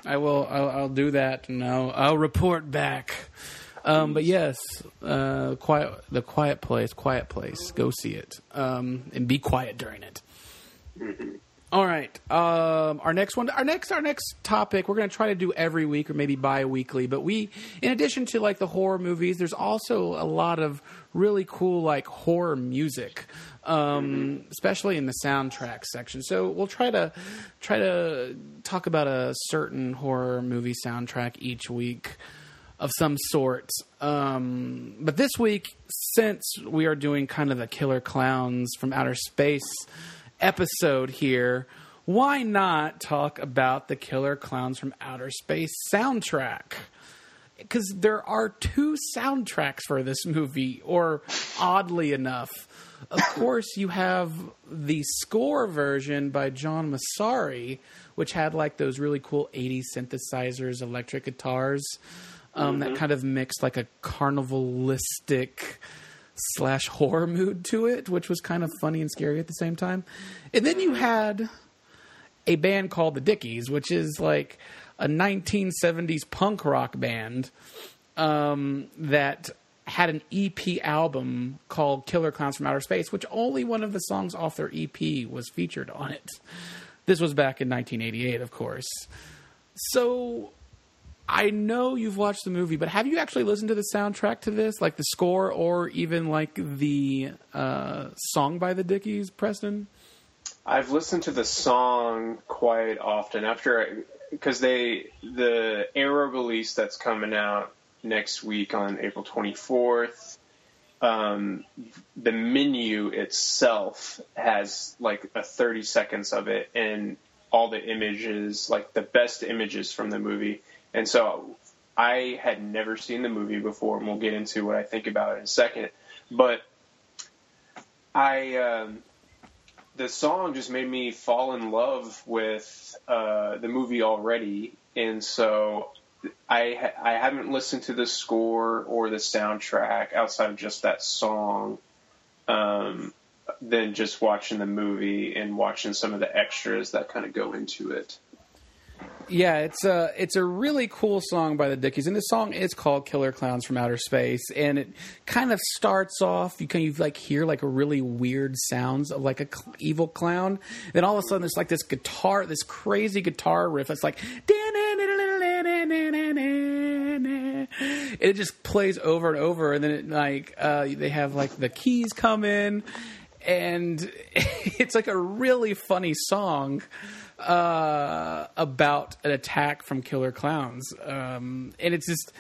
A: I will. I'll, I'll do that, and I'll, I'll report back. Um, but yes, uh, quiet. The quiet place. Quiet place. Go see it, um, and be quiet during it. Mm-hmm. All right. Um, our next one, our next, our next topic, we're going to try to do every week or maybe bi-weekly. But we, in addition to like the horror movies, there's also a lot of really cool like horror music, um, mm-hmm. especially in the soundtrack section. So we'll try to try to talk about a certain horror movie soundtrack each week of some sort. Um, but this week, since we are doing kind of the killer clowns from outer space episode here, why not talk about the Killer Klowns from Outer Space soundtrack? Because there are two soundtracks for this movie, or oddly enough. of [LAUGHS] course, you have the score version by John Massari, which had like those really cool 80s synthesizers, electric guitars um, that kind of mixed like a carnivalistic slash horror mood to it, which was kind of funny and scary at the same time. And then you had a band called the Dickies, which is like a 1970s punk rock band um, that had an EP album called Killer Klowns from Outer Space, which only one of the songs off their EP was featured on it. This was back in 1988, of course. So I know you've watched the movie, but have you actually listened to the soundtrack to this, like the score or even like the uh, song by the Dickies, Preston?
B: I've listened to the song quite often after because they the Arrow release that's coming out next week on April 24th. Um, the menu itself has like a 30 seconds of it and all the images, like the best images from the movie. And so I had never seen the movie before, and we'll get into what I think about it in a second. But I, um, the song just made me fall in love with uh, the movie already, and so I I haven't listened to the score or the soundtrack outside of just that song. Um, than just watching the movie and watching some of the extras that kind of go into it.
A: Yeah, it's a it's a really cool song by the Dickies, and the song is called "Killer Klowns from Outer Space," and it kind of starts off. You can you like hear like a really weird sounds of like a cl- evil clown. Then all of a sudden, it's like this guitar, this crazy guitar riff. It's like it just plays over and over, and then it like uh, they have like the keys come in, and [LAUGHS] it's like a really funny song uh, about an attack from killer clowns, um, and it's just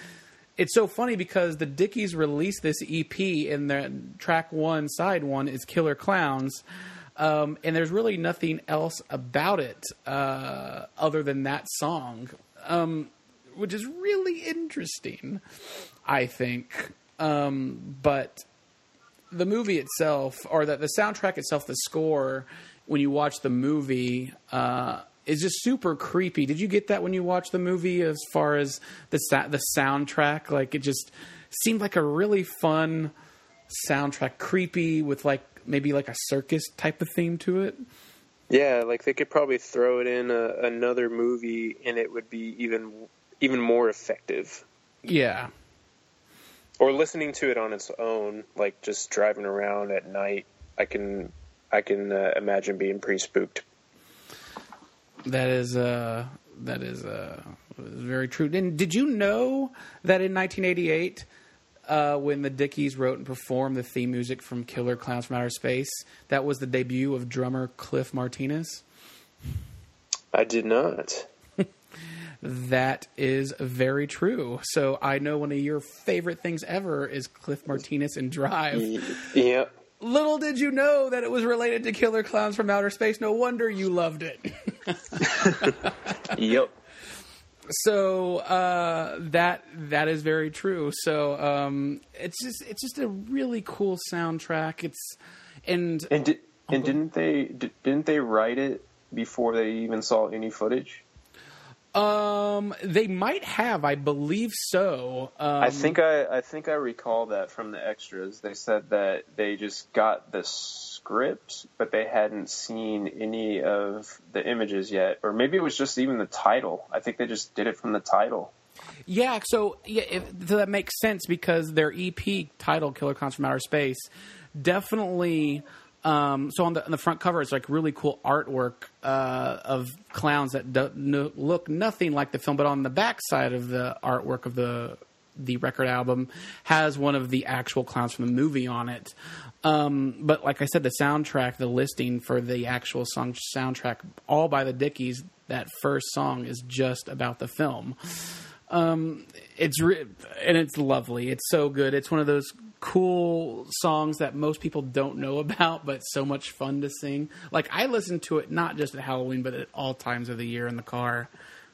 A: it's so funny because the Dickies released this EP, and the track one, side one, is Killer Klowns. Um, and there's really nothing else about it uh, other than that song, um, which is really interesting, I think. Um, but the movie itself, or the, the soundtrack itself, the score, when you watch the movie, uh, is just super creepy. Did you get that when you watched the movie? As far as the sa- the soundtrack, like it just seemed like a really fun soundtrack, creepy with like maybe like a circus type of theme to it.
B: Yeah, like they could probably throw it in a, another movie and it would be even even more effective.
A: Yeah.
B: Or listening to it on its own, like just driving around at night. I can I can uh, imagine being pretty spooked.
A: That is uh that is uh very true. And did you know that in 1988 uh, when the Dickies wrote and performed the theme music from Killer Klowns from Outer Space, that was the debut of drummer Cliff Martinez?
B: I did not. [LAUGHS]
A: That is very true. So I know one of your favorite things ever is Cliff Martinez and Drive.
B: Yep.
A: Little did you know that it was related to Killer Klowns from Outer Space. No wonder you loved it.
B: Yep.
A: so uh, that that is very true. So um, it's just it's just a really cool soundtrack. It's and
B: And did, and didn't they di- didn't they write it before they even saw any footage?
A: Um, they might have, I believe so. Um,
B: I think I I think I recall that from the extras. They said that they just got the script, but they hadn't seen any of the images yet, or maybe it was just even the title. I think they just did it from the title.
A: Yeah, so yeah, if, so that makes sense because their EP title "Killer Klowns from Outer Space" definitely. Um, so on the, on the front cover, it's like really cool artwork uh, of clowns that do, no, look nothing like the film, but on the back side of the artwork of the the record album has one of the actual clowns from the movie on it. Um, but like I said, the soundtrack, the listing for the actual song soundtrack, all by the Dickies. That first song is just about the film. Um, it's re- and it's lovely. It's so good. It's one of those cool songs that most people don't know [LAUGHS] about, but so much fun to sing. Like I listen to it not just at Halloween, but at all times of the year in the car.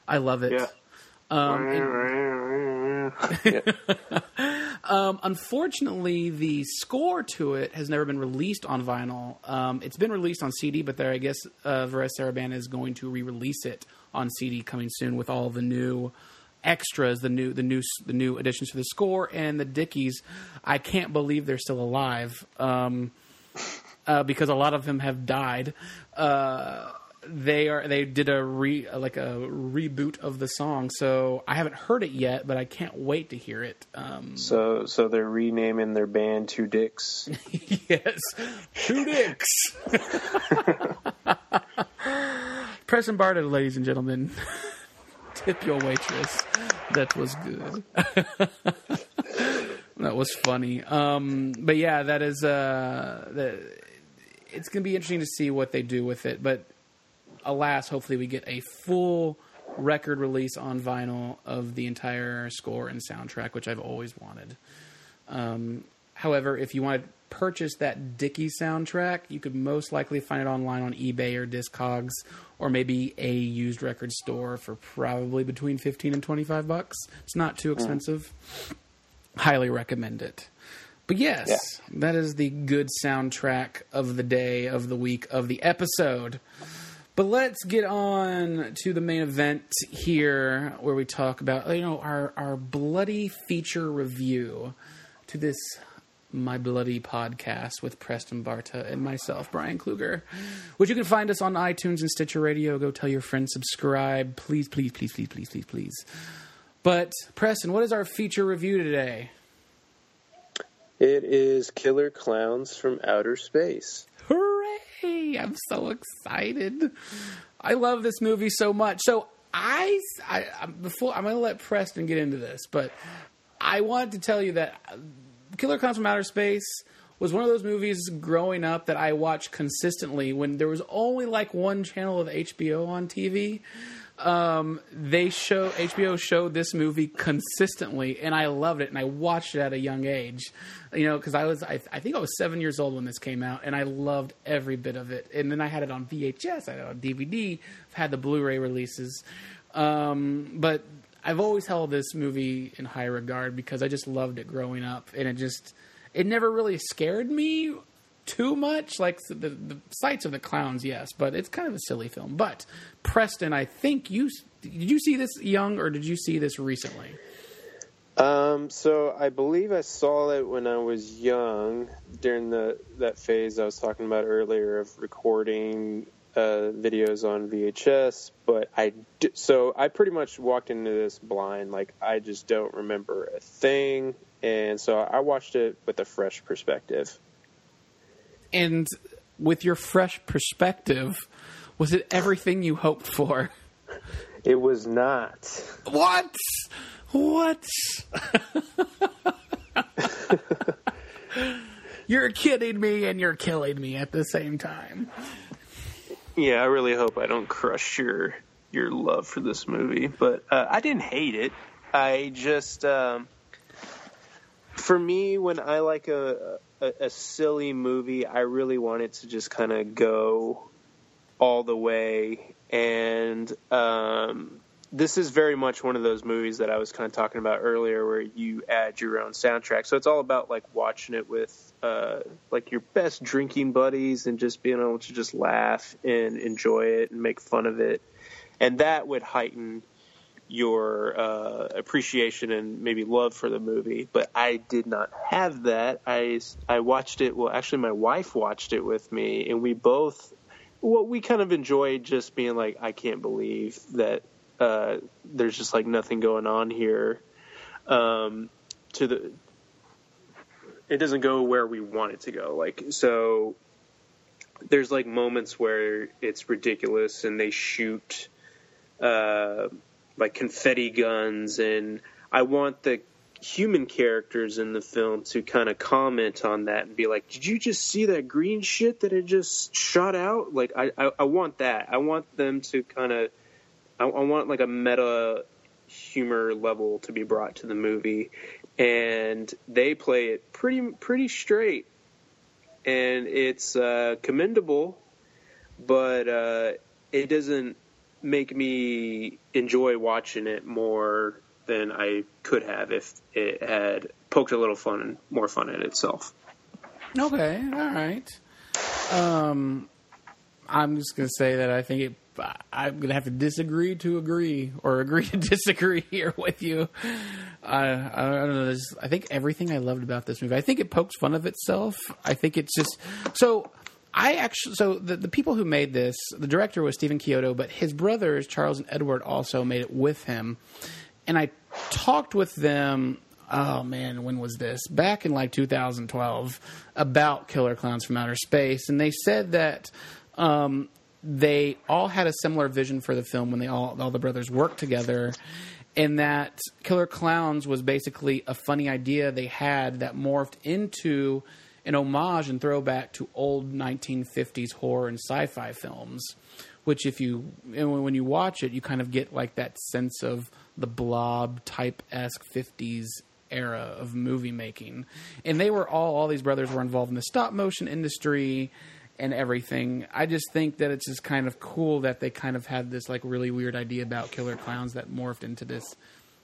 A: I love it.
B: Yeah.
A: Um, and- [LAUGHS] Um, unfortunately, the score to it has never been released on vinyl. Um, it's been released on CD, but there, I guess, uh, Varèse Sarabande is going to re-release it on CD coming soon with all the new extras, the new, the new, the new additions to the score and the Dickies. I can't believe they're still alive um, uh, because a lot of them have died. Uh, they are they did a re like a reboot of the song, so I haven't heard it yet, but I can't wait to hear it. Um,
B: So so they're renaming their band Two Dicks. [LAUGHS]
A: yes, two dicks. [LAUGHS] Preston Barta, ladies and gentlemen. [LAUGHS] Tip your waitress. That was good. [LAUGHS] that was funny. Um, but yeah, that is. Uh, the, it's going to be interesting to see what they do with it. But alas, hopefully, we get a full record release on vinyl of the entire score and soundtrack, which I've always wanted. Um, however, if you want to purchase that Dickie soundtrack, you could most likely find it online on eBay or Discogs, or maybe a used record store for probably between fifteen and twenty five bucks. It's not too hmm. expensive. Highly recommend it. But yes,
B: Yeah.
A: that is the good soundtrack of the day, of the week, of the episode. But let's get on to the main event here, where we talk about you know our our bloody feature review to this my bloody podcast with Preston Barta and myself, Bryan Kluger, which you can find us on iTunes and Stitcher Radio. Go tell your friends, subscribe, please, please, please, please, please, please, please. But Preston, what is our feature review today?
B: It is Killer Klowns from Outer Space.
A: Hooray! I'm so excited. I love this movie so much. So I, I I'm- before I'm going to let Preston get into this, but I wanted to tell you that uh, Killer Klowns from Outer Space was one of those movies growing up that I watched consistently when there was only like one channel of HBO on TV. Um, they show HBO showed this movie consistently, and I loved it, and I watched it at a young age. You know, because I was I, I think I was seven years old when this came out, and I loved every bit of it. And then I had it on VHS, I had it on DVD, I've had the Blu-ray releases. Um, but I've always held this movie in high regard because I just loved it growing up, and it just it never really scared me too much. Like the, the sights of the clowns, yes, but it's kind of a silly film. But Preston, I think you did you see this young or did you see this recently?
B: Um, so I believe I saw it when I was young during the that phase I was talking about earlier of recording uh, videos on VHS. But I d- so I pretty much walked into this blind, like I just don't remember a thing, and so I watched it with a fresh perspective.
A: And with your fresh perspective, was it everything you hoped for? [LAUGHS]
B: It was not.
A: What? What? [LAUGHS] [LAUGHS] you're kidding me and you're killing me at the same time.
B: Yeah, I really hope I don't crush your your love for this movie, but uh, I didn't hate it. I just, um, for me, when I like a, a a silly movie, I really want it to just kind of go all the way, and um, this is very much one of those movies that I was kind of talking about earlier, where you add your own soundtrack. So it's all about like watching it with uh, like your best drinking buddies and just being able to just laugh and enjoy it and make fun of it, and that would heighten your uh, appreciation and maybe love for the movie. But I did not have that. I I watched it. Well, actually, my wife watched it with me, and we both. Well, we kind of enjoyed just being like, I can't believe that uh, there's just like nothing going on here. Um, to the, it doesn't go where we want it to go. Like so, there's like moments where it's ridiculous and they shoot uh, like confetti guns, and I want the human characters in the film to kind of comment on that and be like, "Did you just see that green shit that it just shot out?" Like, I I, I want that. I want them to kind of I, I want like a meta humor level to be brought to the movie, and they play it pretty pretty straight, and it's uh, commendable, but uh, it doesn't make me enjoy watching it more than I could have if it had poked a little fun, and more fun at itself.
A: Okay, all right. Um, I'm just gonna say that I think it. I'm gonna have to disagree to agree, or agree to [LAUGHS] disagree here with you. I, I don't know. I think everything I loved about this movie. I think it pokes fun of itself. I think it's just so. I actually so the the people who made this, the director was Stephen Chiodo, but his brothers Charles and Edward also made it with him. And I talked with them. Oh man, when was this? Back in like 2012 about Killer Klowns from Outer Space, and they said that um, they all had a similar vision for the film when they all all the brothers worked together, and that Killer Klowns was basically a funny idea they had that morphed into an homage and throwback to old 1950s horror and sci-fi films. Which, if you when you watch it, you kind of get like that sense of the blob type esque 50s era of movie making. And they were all all these brothers were involved in the stop motion industry and everything. I just think that it's just kind of cool that they kind of had this like really weird idea about killer clowns that morphed into this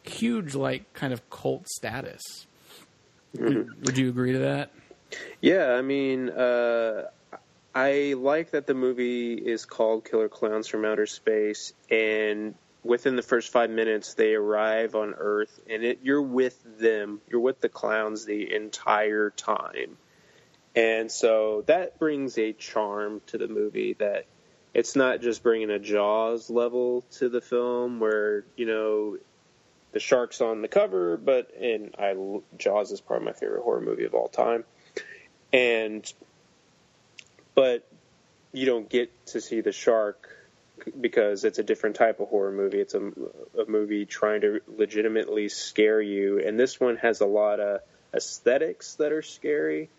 A: huge like kind of cult status. Mm-hmm. Would, would, you agree to that?
B: Yeah, I mean, uh, I like that the movie is called Killer Klowns from Outer Space, and within the first five minutes, they arrive on Earth, and it, you're with them. You're with the clowns the entire time. And so that brings a charm to the movie that it's not just bringing a Jaws level to the film where, you know, the shark's on the cover, but and I Jaws is probably my favorite horror movie of all time. And but you don't get to see the shark because it's a different type of horror movie. It's a, a movie trying to legitimately scare you, and this one has a lot of aesthetics that are scary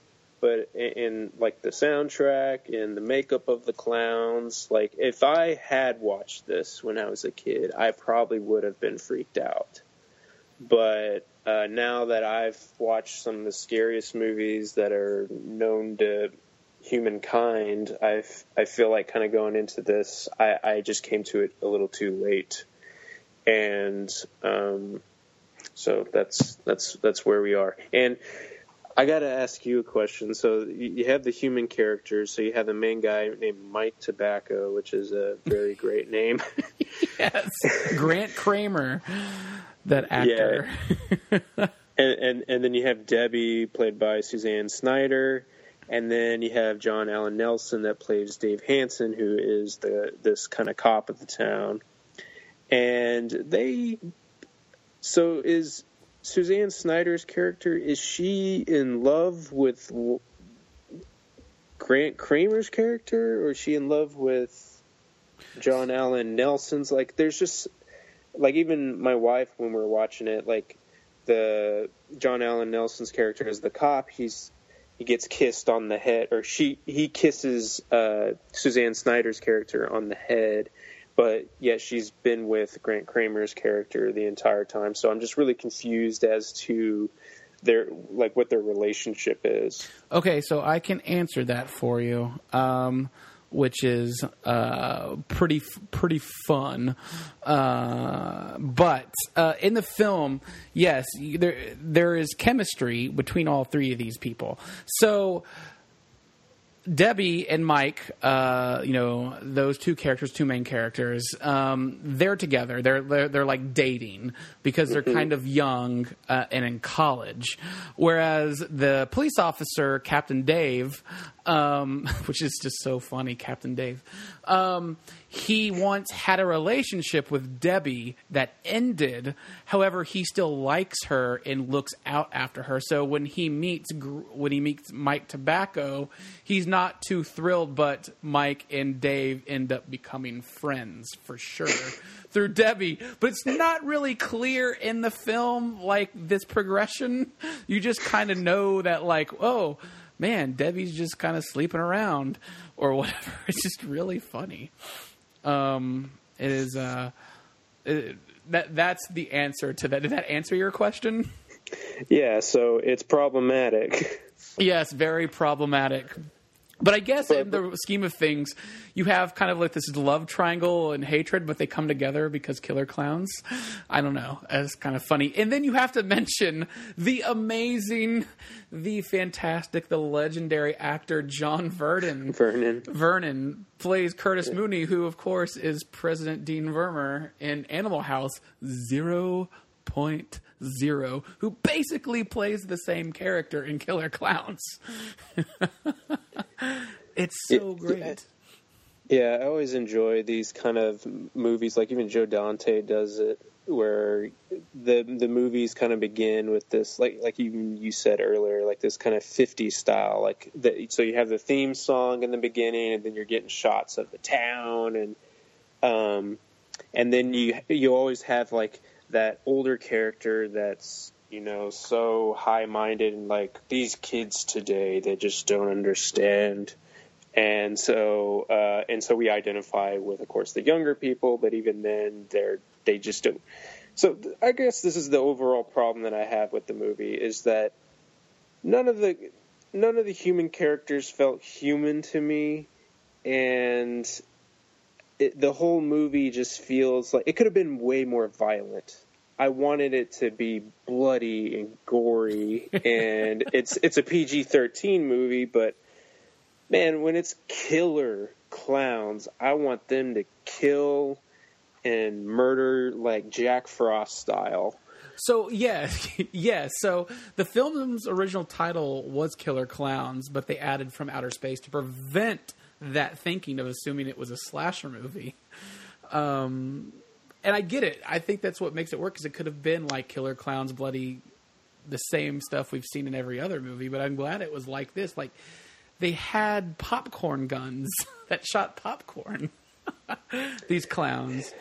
B: but in, in, like the soundtrack and the makeup of the clowns, like if I had watched this when I was a kid, I probably would have been freaked out. But uh, now that I've watched some of the scariest movies that are known to humankind, I've I feel like kind of going into this, I, I just came to it a little too late, and um, so that's that's that's where we are. And I got to ask you a question. So you have the human characters. So you have the main guy named Mike Tobacco, which is a very [LAUGHS] great name.
A: yes, Grant Cramer, that actor.
B: Yeah. [LAUGHS] and, and and then you have Debbie, played by Suzanne Snyder, and then you have John Allen Nelson that plays Dave Hanson, who is the this kind of cop of the town. And they, so is Suzanne Snyder's character is she in love with Grant Cramer's character, or is she in love with John Allen Nelson's? Like, there's just like even my wife when we are watching it, like the John Allen Nelson's character is the cop. He's he gets kissed on the head, or she he kisses uh, Suzanne Snyder's character on the head, but yet she's been with Grant Cramer's character the entire time. So I'm just really confused as to their like what their relationship is.
A: Okay, so I can answer that for you. Um, which is uh, pretty pretty fun. Uh, but uh, in the film, yes, there there is chemistry between all three of these people. So Debbie and Mike, uh, you know, those two characters, two main characters, um, they're together. They're, they're, they're like dating because they're mm-hmm. kind of young uh, and in college. Whereas the police officer, Captain Dave, um, [LAUGHS] which is just so funny, Captain Dave. Um, he once had a relationship with Debbie that ended. However, he still likes her and looks out after her. So when he meets when he meets Mike Tobacco, he's not too thrilled. But Mike and Dave end up becoming friends for sure [LAUGHS] through Debbie. But it's not really clear in the film like this progression. You just kind of know that like oh man, Debbie's just kind of sleeping around or whatever. [LAUGHS] It's just really funny. Um, it is uh, it, that that's the answer to that. Did that answer your question?
B: Yeah, so it's problematic.
A: Yes, very problematic. But I guess in the scheme of things, you have kind of like this love triangle and hatred, but they come together because killer clowns. I don't know. It's kind of funny. And then you have to mention the amazing, the fantastic, the legendary actor John Vernon.
B: Vernon.
A: Vernon plays Curtis Mooney, who, of course, is President Dean Vermeer in Animal House Zero Point Zero, who basically plays the same character in Killer Klowns. [LAUGHS] it's so
B: It-
A: great.
B: Yeah, I always enjoy these kind of movies. Like even Joe Dante does it, where the the movies kind of begin with this, like like you you said earlier, like this kind of 50s style. Like the, so you have the theme song in the beginning, and then you're getting shots of the town, and um, and then you you always have like that older character that's you know so high minded and like these kids today they just don't understand. And so uh, and so we identify with of course the younger people but even then they're they just don't. So i guess this is the overall problem that i have with the movie is that none of the none of the human characters felt human to me and it, the whole movie just feels like it could have been way more violent I wanted it to be bloody and gory, [LAUGHS] and it's it's a PG thirteen movie, but man, when it's killer clowns, I want them to kill and murder like Jack Frost style.
A: So yeah, [LAUGHS] yeah. So the film's original title was Killer Klowns, but they added from outer space to prevent that thinking of assuming it was a slasher movie. Um, and I get it. I think that's what makes it work because it could have been like Killer Klowns, bloody, the same stuff we've seen in every other movie. But I'm glad it was like this. Like they had popcorn guns [LAUGHS] that shot popcorn. [LAUGHS] These clowns,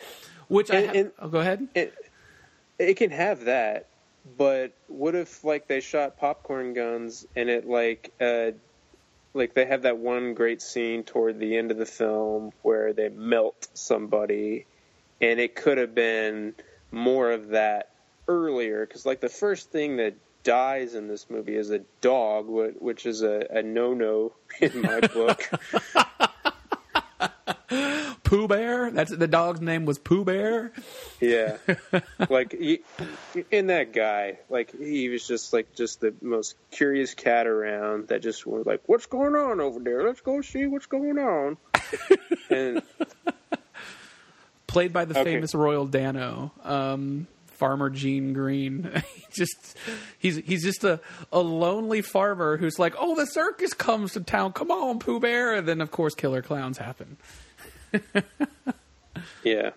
A: which I
B: And-
A: ha-
B: and-
A: oh, go ahead.
B: It it can have that, but what if like they shot popcorn guns and it like uh like they have that one great scene toward the end of the film where they melt somebody and it could have been more of that earlier because like the first thing that dies in this movie is a dog which is a, a no-no in my [LAUGHS] book
A: Pooh Bear. That's the dog's name was Pooh Bear.
B: Yeah, [LAUGHS] like he, in that guy, like he was just like just the most curious cat around that just was like, "What's going on over there? Let's go see what's going on." [LAUGHS] and
A: played by the
B: Okay.
A: famous Royal Dano, um, Farmer Gene Green. [LAUGHS] he just he's he's just a, a lonely farmer who's like, "Oh, the circus comes to town. Come on, Pooh Bear!" And then of course, killer clowns happen. [LAUGHS]
B: yeah,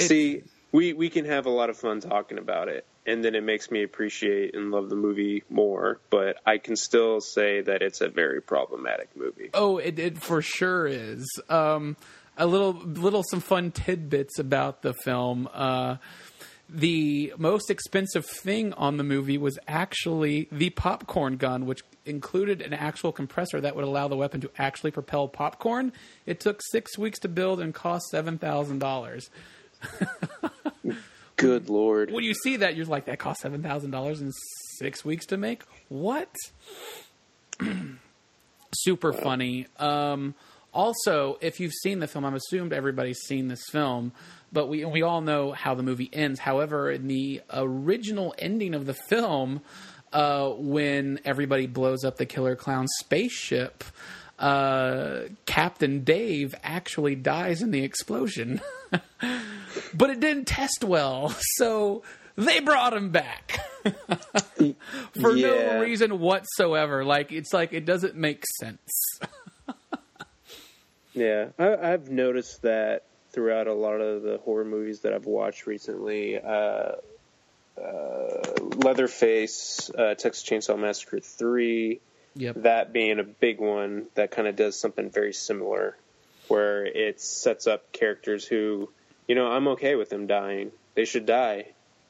B: see, we we can have a lot of fun talking about it, and then it makes me appreciate and love the movie more. But I can still say that it's a very problematic movie.
A: Oh, it, it for sure is. Um, a little, little, some fun tidbits about the film. Uh, the most expensive thing on the movie was actually the popcorn gun, which included an actual compressor that would allow the weapon to actually propel popcorn. It took six weeks to build and cost seven thousand dollars. [LAUGHS]
B: Good lord.
A: When you see that, you're like, that cost seven thousand dollars in six weeks to make. What? [CLEARS THROAT] Super funny. Um, also, if you've seen the film, I'm assumed everybody's seen this film, but we we all know how the movie ends. However, in the original ending of the film, uh, when everybody blows up the killer clown spaceship, uh, Captain Dave actually dies in the explosion. [LAUGHS] but it didn't test well, [LAUGHS] so they brought him back [LAUGHS] for
B: Yeah.
A: no reason whatsoever. Like it's like it doesn't make sense.
B: Yeah, I, I've noticed that throughout a lot of the horror movies that I've watched recently. Uh, uh, Leatherface, uh, Texas Chainsaw Massacre 3,
A: Yep.
B: that being a big one that kind of does something very similar, where it sets up characters who, you know, I'm okay with them dying. They should die.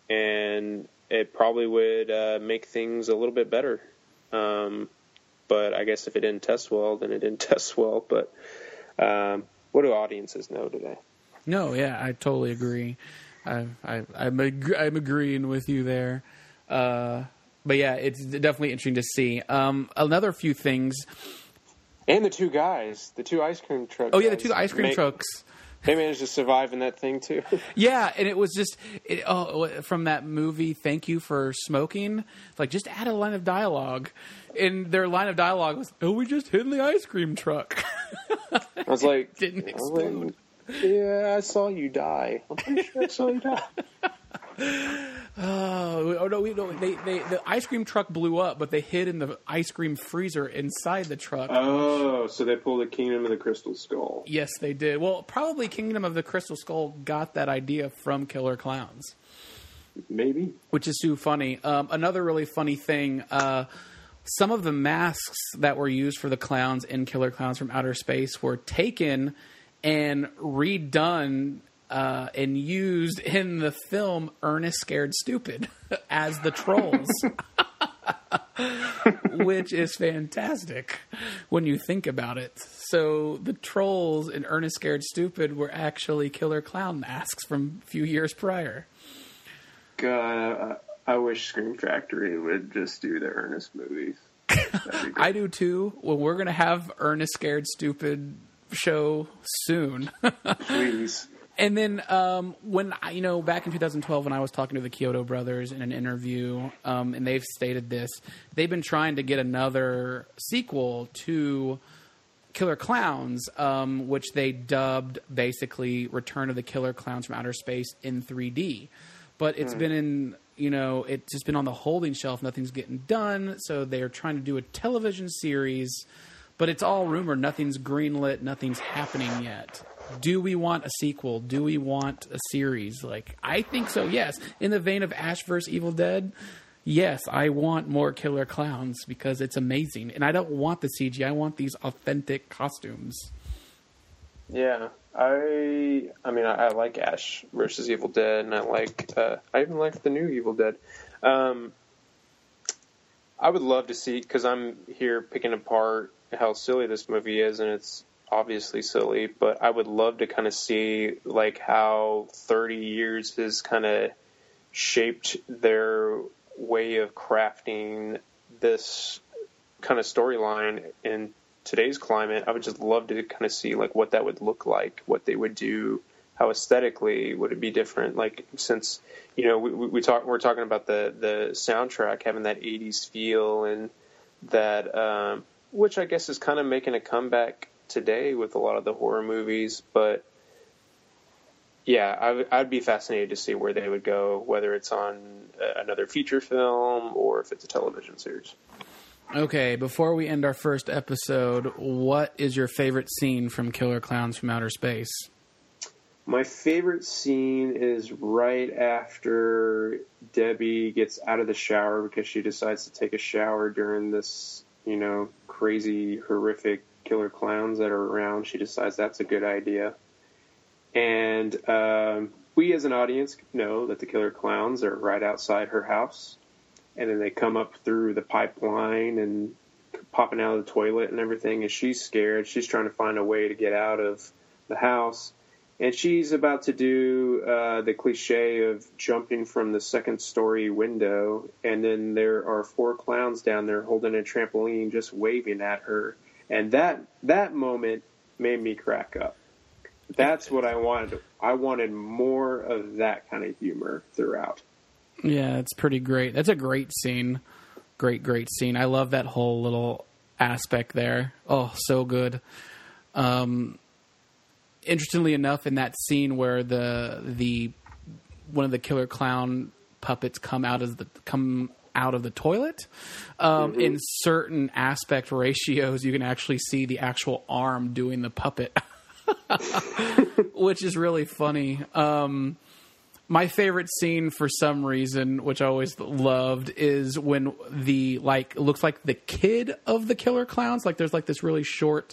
B: And it probably would uh, make things a little bit better. Um, but I guess if it didn't test well, then it didn't [LAUGHS] test well. But um, what do audiences know today?
A: No, yeah, I totally agree. I, I, I'm ag- I'm agreeing with you there. Uh, but yeah, it's definitely interesting to see. Um, another few things.
B: And the two guys, the two ice cream trucks.
A: Oh yeah, the two ice cream
B: ma-
A: trucks.
B: They managed to survive in that thing too. [LAUGHS]
A: Yeah, and it was just it, oh, from that movie. Thank you for smoking. Like, just add a line of dialogue, and their line of dialogue was, "Oh, we just hit in the ice cream truck." [LAUGHS]
B: I was like,
A: Didn't
B: I was like,
A: explode.
B: yeah, I saw you die. I'm pretty sure I saw you die. [LAUGHS]
A: Oh, oh no, we, no, they, they the ice cream truck blew up, but they hid in the ice cream freezer inside the truck.
B: Oh, so they pulled the Kingdom of the Crystal Skull.
A: yes, they did. Well, probably Kingdom of the Crystal Skull got that idea from Killer Klowns.
B: Maybe.
A: which is too funny. Um, another really funny thing: uh, some of the masks that were used for the clowns in Killer Klowns from Outer Space were taken and redone uh, and used in the film Ernest Scared Stupid [LAUGHS] as the trolls. [LAUGHS] Which is fantastic when you think about it. So the trolls in Ernest Scared Stupid were actually killer clown masks from a few years prior.
B: God, I, wish Scream Factory would just do the Ernest movies. That'd be [LAUGHS] great.
A: I do too. Well, we're gonna have Ernest Scared Stupid show soon.
B: Please. [LAUGHS]
A: and then um, when I, you know, back in 2012, when I was talking to the Chiodo brothers in an interview, um, and they've stated this, they've been trying to get another sequel to Killer Klowns, um, which they dubbed basically Return of the Killer Klowns from Outer Space in 3D. But it's been in, you know, it's just been on the holding shelf. Nothing's getting done. So they're trying to do a television series, but it's all rumor. Nothing's greenlit. Nothing's happening yet. Do we want a sequel? Do we want a series? Like, I think so, yes. In the vein of Ash vs. Evil Dead, yes, I want more killer clowns because it's amazing. And I don't want the CG, I want these authentic costumes.
B: Yeah, I. I mean, I, I like Ash versus Evil Dead, and I like. Uh, I even like the new Evil Dead. Um, I would love to see because I'm here picking apart how silly this movie is, and it's obviously silly. But I would love to kind of see like how 30 years has kind of shaped their way of crafting this kind of storyline in today's climate. I would just love to kind of see like what that would look like, what they would do, how aesthetically would it be different? Like since you know we, we talk we're talking about the the soundtrack having that 80s feel and that um, which I guess is kind of making a comeback today with a lot of the horror movies, but yeah, I would- I'd be fascinated to see where they would go, whether it's on uh, another feature film or if it's a television series.
A: Okay, before we end our first episode, what is your favorite scene from Killer Klowns from Outer Space?
B: My favorite scene is right after Debbie gets out of the shower because she decides to take a shower during this, you know, crazy, horrific killer clowns that are around. She decides that's a good idea. And um, we, as an audience, know that the killer clowns are right outside her house. And then they come up through the pipeline and popping out of the toilet and everything. And she's scared. She's trying to find a way to get out of the house and she's about to do uh, the cliche of jumping from the second story window, and then there are four clowns down there holding a trampoline, just waving at her, and that that moment made me crack up. That's what I wanted. I wanted more of that kind of humor throughout.
A: Yeah, it's pretty great. That's a great scene. Great, great scene. I love that whole little aspect there. Oh, so good. Um, interestingly enough, in that scene where the the one of the killer clown puppets come out of the come out of the toilet, um, in certain aspect ratios, you can actually see the actual arm doing the puppet, [LAUGHS] [LAUGHS] which is really funny. Um, my favorite scene for some reason, which I always loved, is when the like looks like the kid of the killer clowns. Like there's like this really short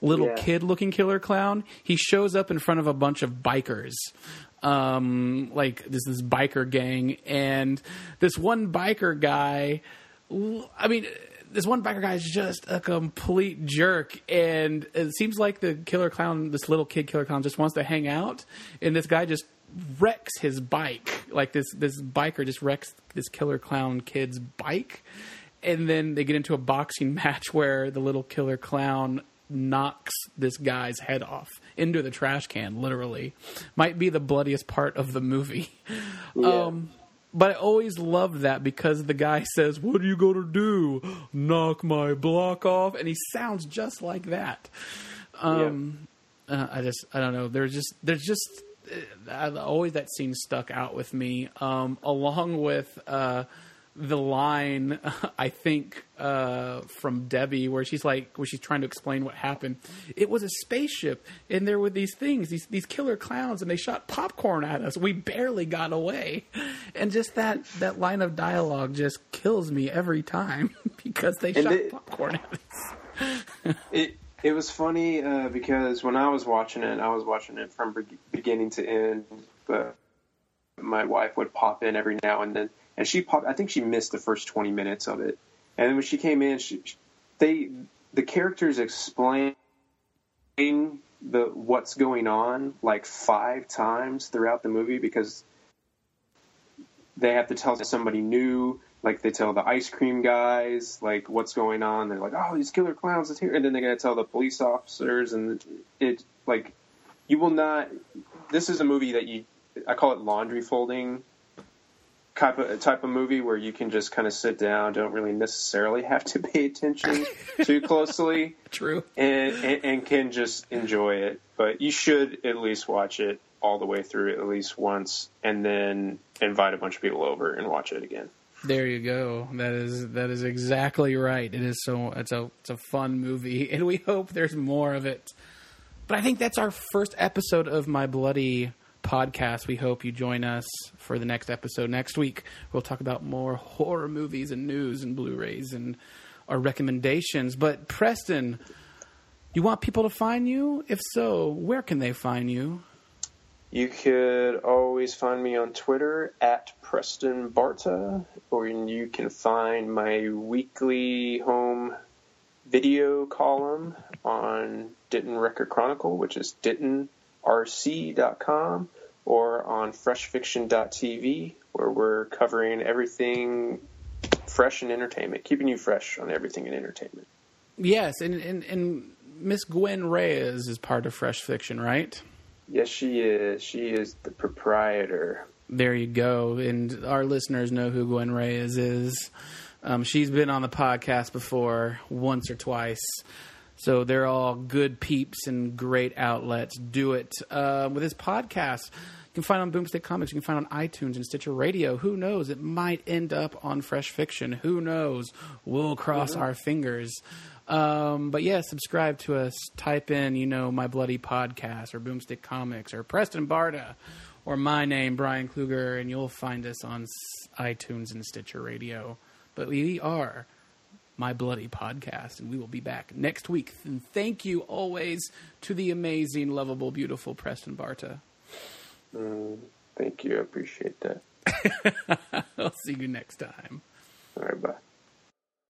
A: little
B: Yeah.
A: kid looking killer clown. He shows up in front of a bunch of bikers. Um, like this this biker gang, and this one biker guy. I mean, this one biker guy is just a complete jerk, and it seems like the killer clown, this little kid killer clown, just wants to hang out, and this guy just wrecks his bike. Like this, this biker just wrecks this killer clown kid's bike, and then they get into a boxing [LAUGHS] match where the little killer clown knocks this guy's head off into the trash can. Literally, might be the bloodiest part of the movie. [LAUGHS]
B: Yeah.
A: Um, but I always loved that because the guy says, "What are you going to do? Knock my block off?" And he sounds just like that. Um, uh, I just, I don't know. There's just, there's just, I, always that scene stuck out with me. Um, along with uh, the line, [LAUGHS] I think uh, from Debbie, where she's like, where she's trying to explain what happened. It was a spaceship, and there were these things, these these killer clowns, and they shot popcorn at us. We barely got away, and just that that line of dialogue just kills me every time [LAUGHS] because they
B: And
A: shot
B: they-
A: popcorn at us. [LAUGHS]
B: It it was funny uh, because when I was watching it, I was watching it from be- beginning to end. But my wife would pop in every now and then, and she popped. I think she missed the first twenty minutes of it, and when she came in, she, they the characters explain the what's going on like five times throughout the movie because they have to tell somebody new. Like they tell the ice cream guys like what's going on. They're like, oh, these killer clowns is here, and then they gotta tell the police officers, and it like you will not. This is a movie that you I call it laundry folding type of type of movie where you can just kind of sit down, don't really necessarily have to pay attention too [LAUGHS] closely,
A: True.
B: and, and and can just enjoy it. But you should at least watch it all the way through at least once, and then invite a bunch of people over and watch it again.
A: There you go. That is that is exactly right. It is so it's a it's a fun movie, [LAUGHS] and we hope there's more of it. But I think that's our first episode of my bloody podcast. We hope you join us for the next episode next week. We'll talk about more horror movies and news and Blu-rays and our recommendations. But Preston, you want people to find you? If so, where can they find you?
B: You could always find me on Twitter at Preston Barta, or you can find my weekly home video column on Denton Record Chronicle, which is dentonrc.com, or on freshfiction.tv, where we're covering everything fresh and entertainment, keeping you fresh on everything in entertainment.
A: Yes, and and, and Miss Gwen Reyes is part of Fresh Fiction, right?
B: Yes, she is. She is the proprietor.
A: There you go. And our listeners know who Gwen Reyes is. Um, she's been on the podcast before, once or twice. So they're all good peeps and great outlets. Do it. Uh, with this podcast, you can find on Boomstick Comics. You can find on iTunes and Stitcher Radio. Who knows? It might end up on Fresh Fiction. Who knows? We'll cross our fingers. Um, but yeah, subscribe to us. Type in, you know, My Bloody Podcast or Boomstick Comics or Preston Barta or my name, Bryan Kluger, and you'll find us on iTunes and Stitcher Radio. But we are My Bloody Podcast, and we will be back next week. And thank you always to the amazing, lovable, beautiful Preston Barta.
B: Mm, thank you. I appreciate that. [LAUGHS]
A: I'll see you next time.
B: All right, bye.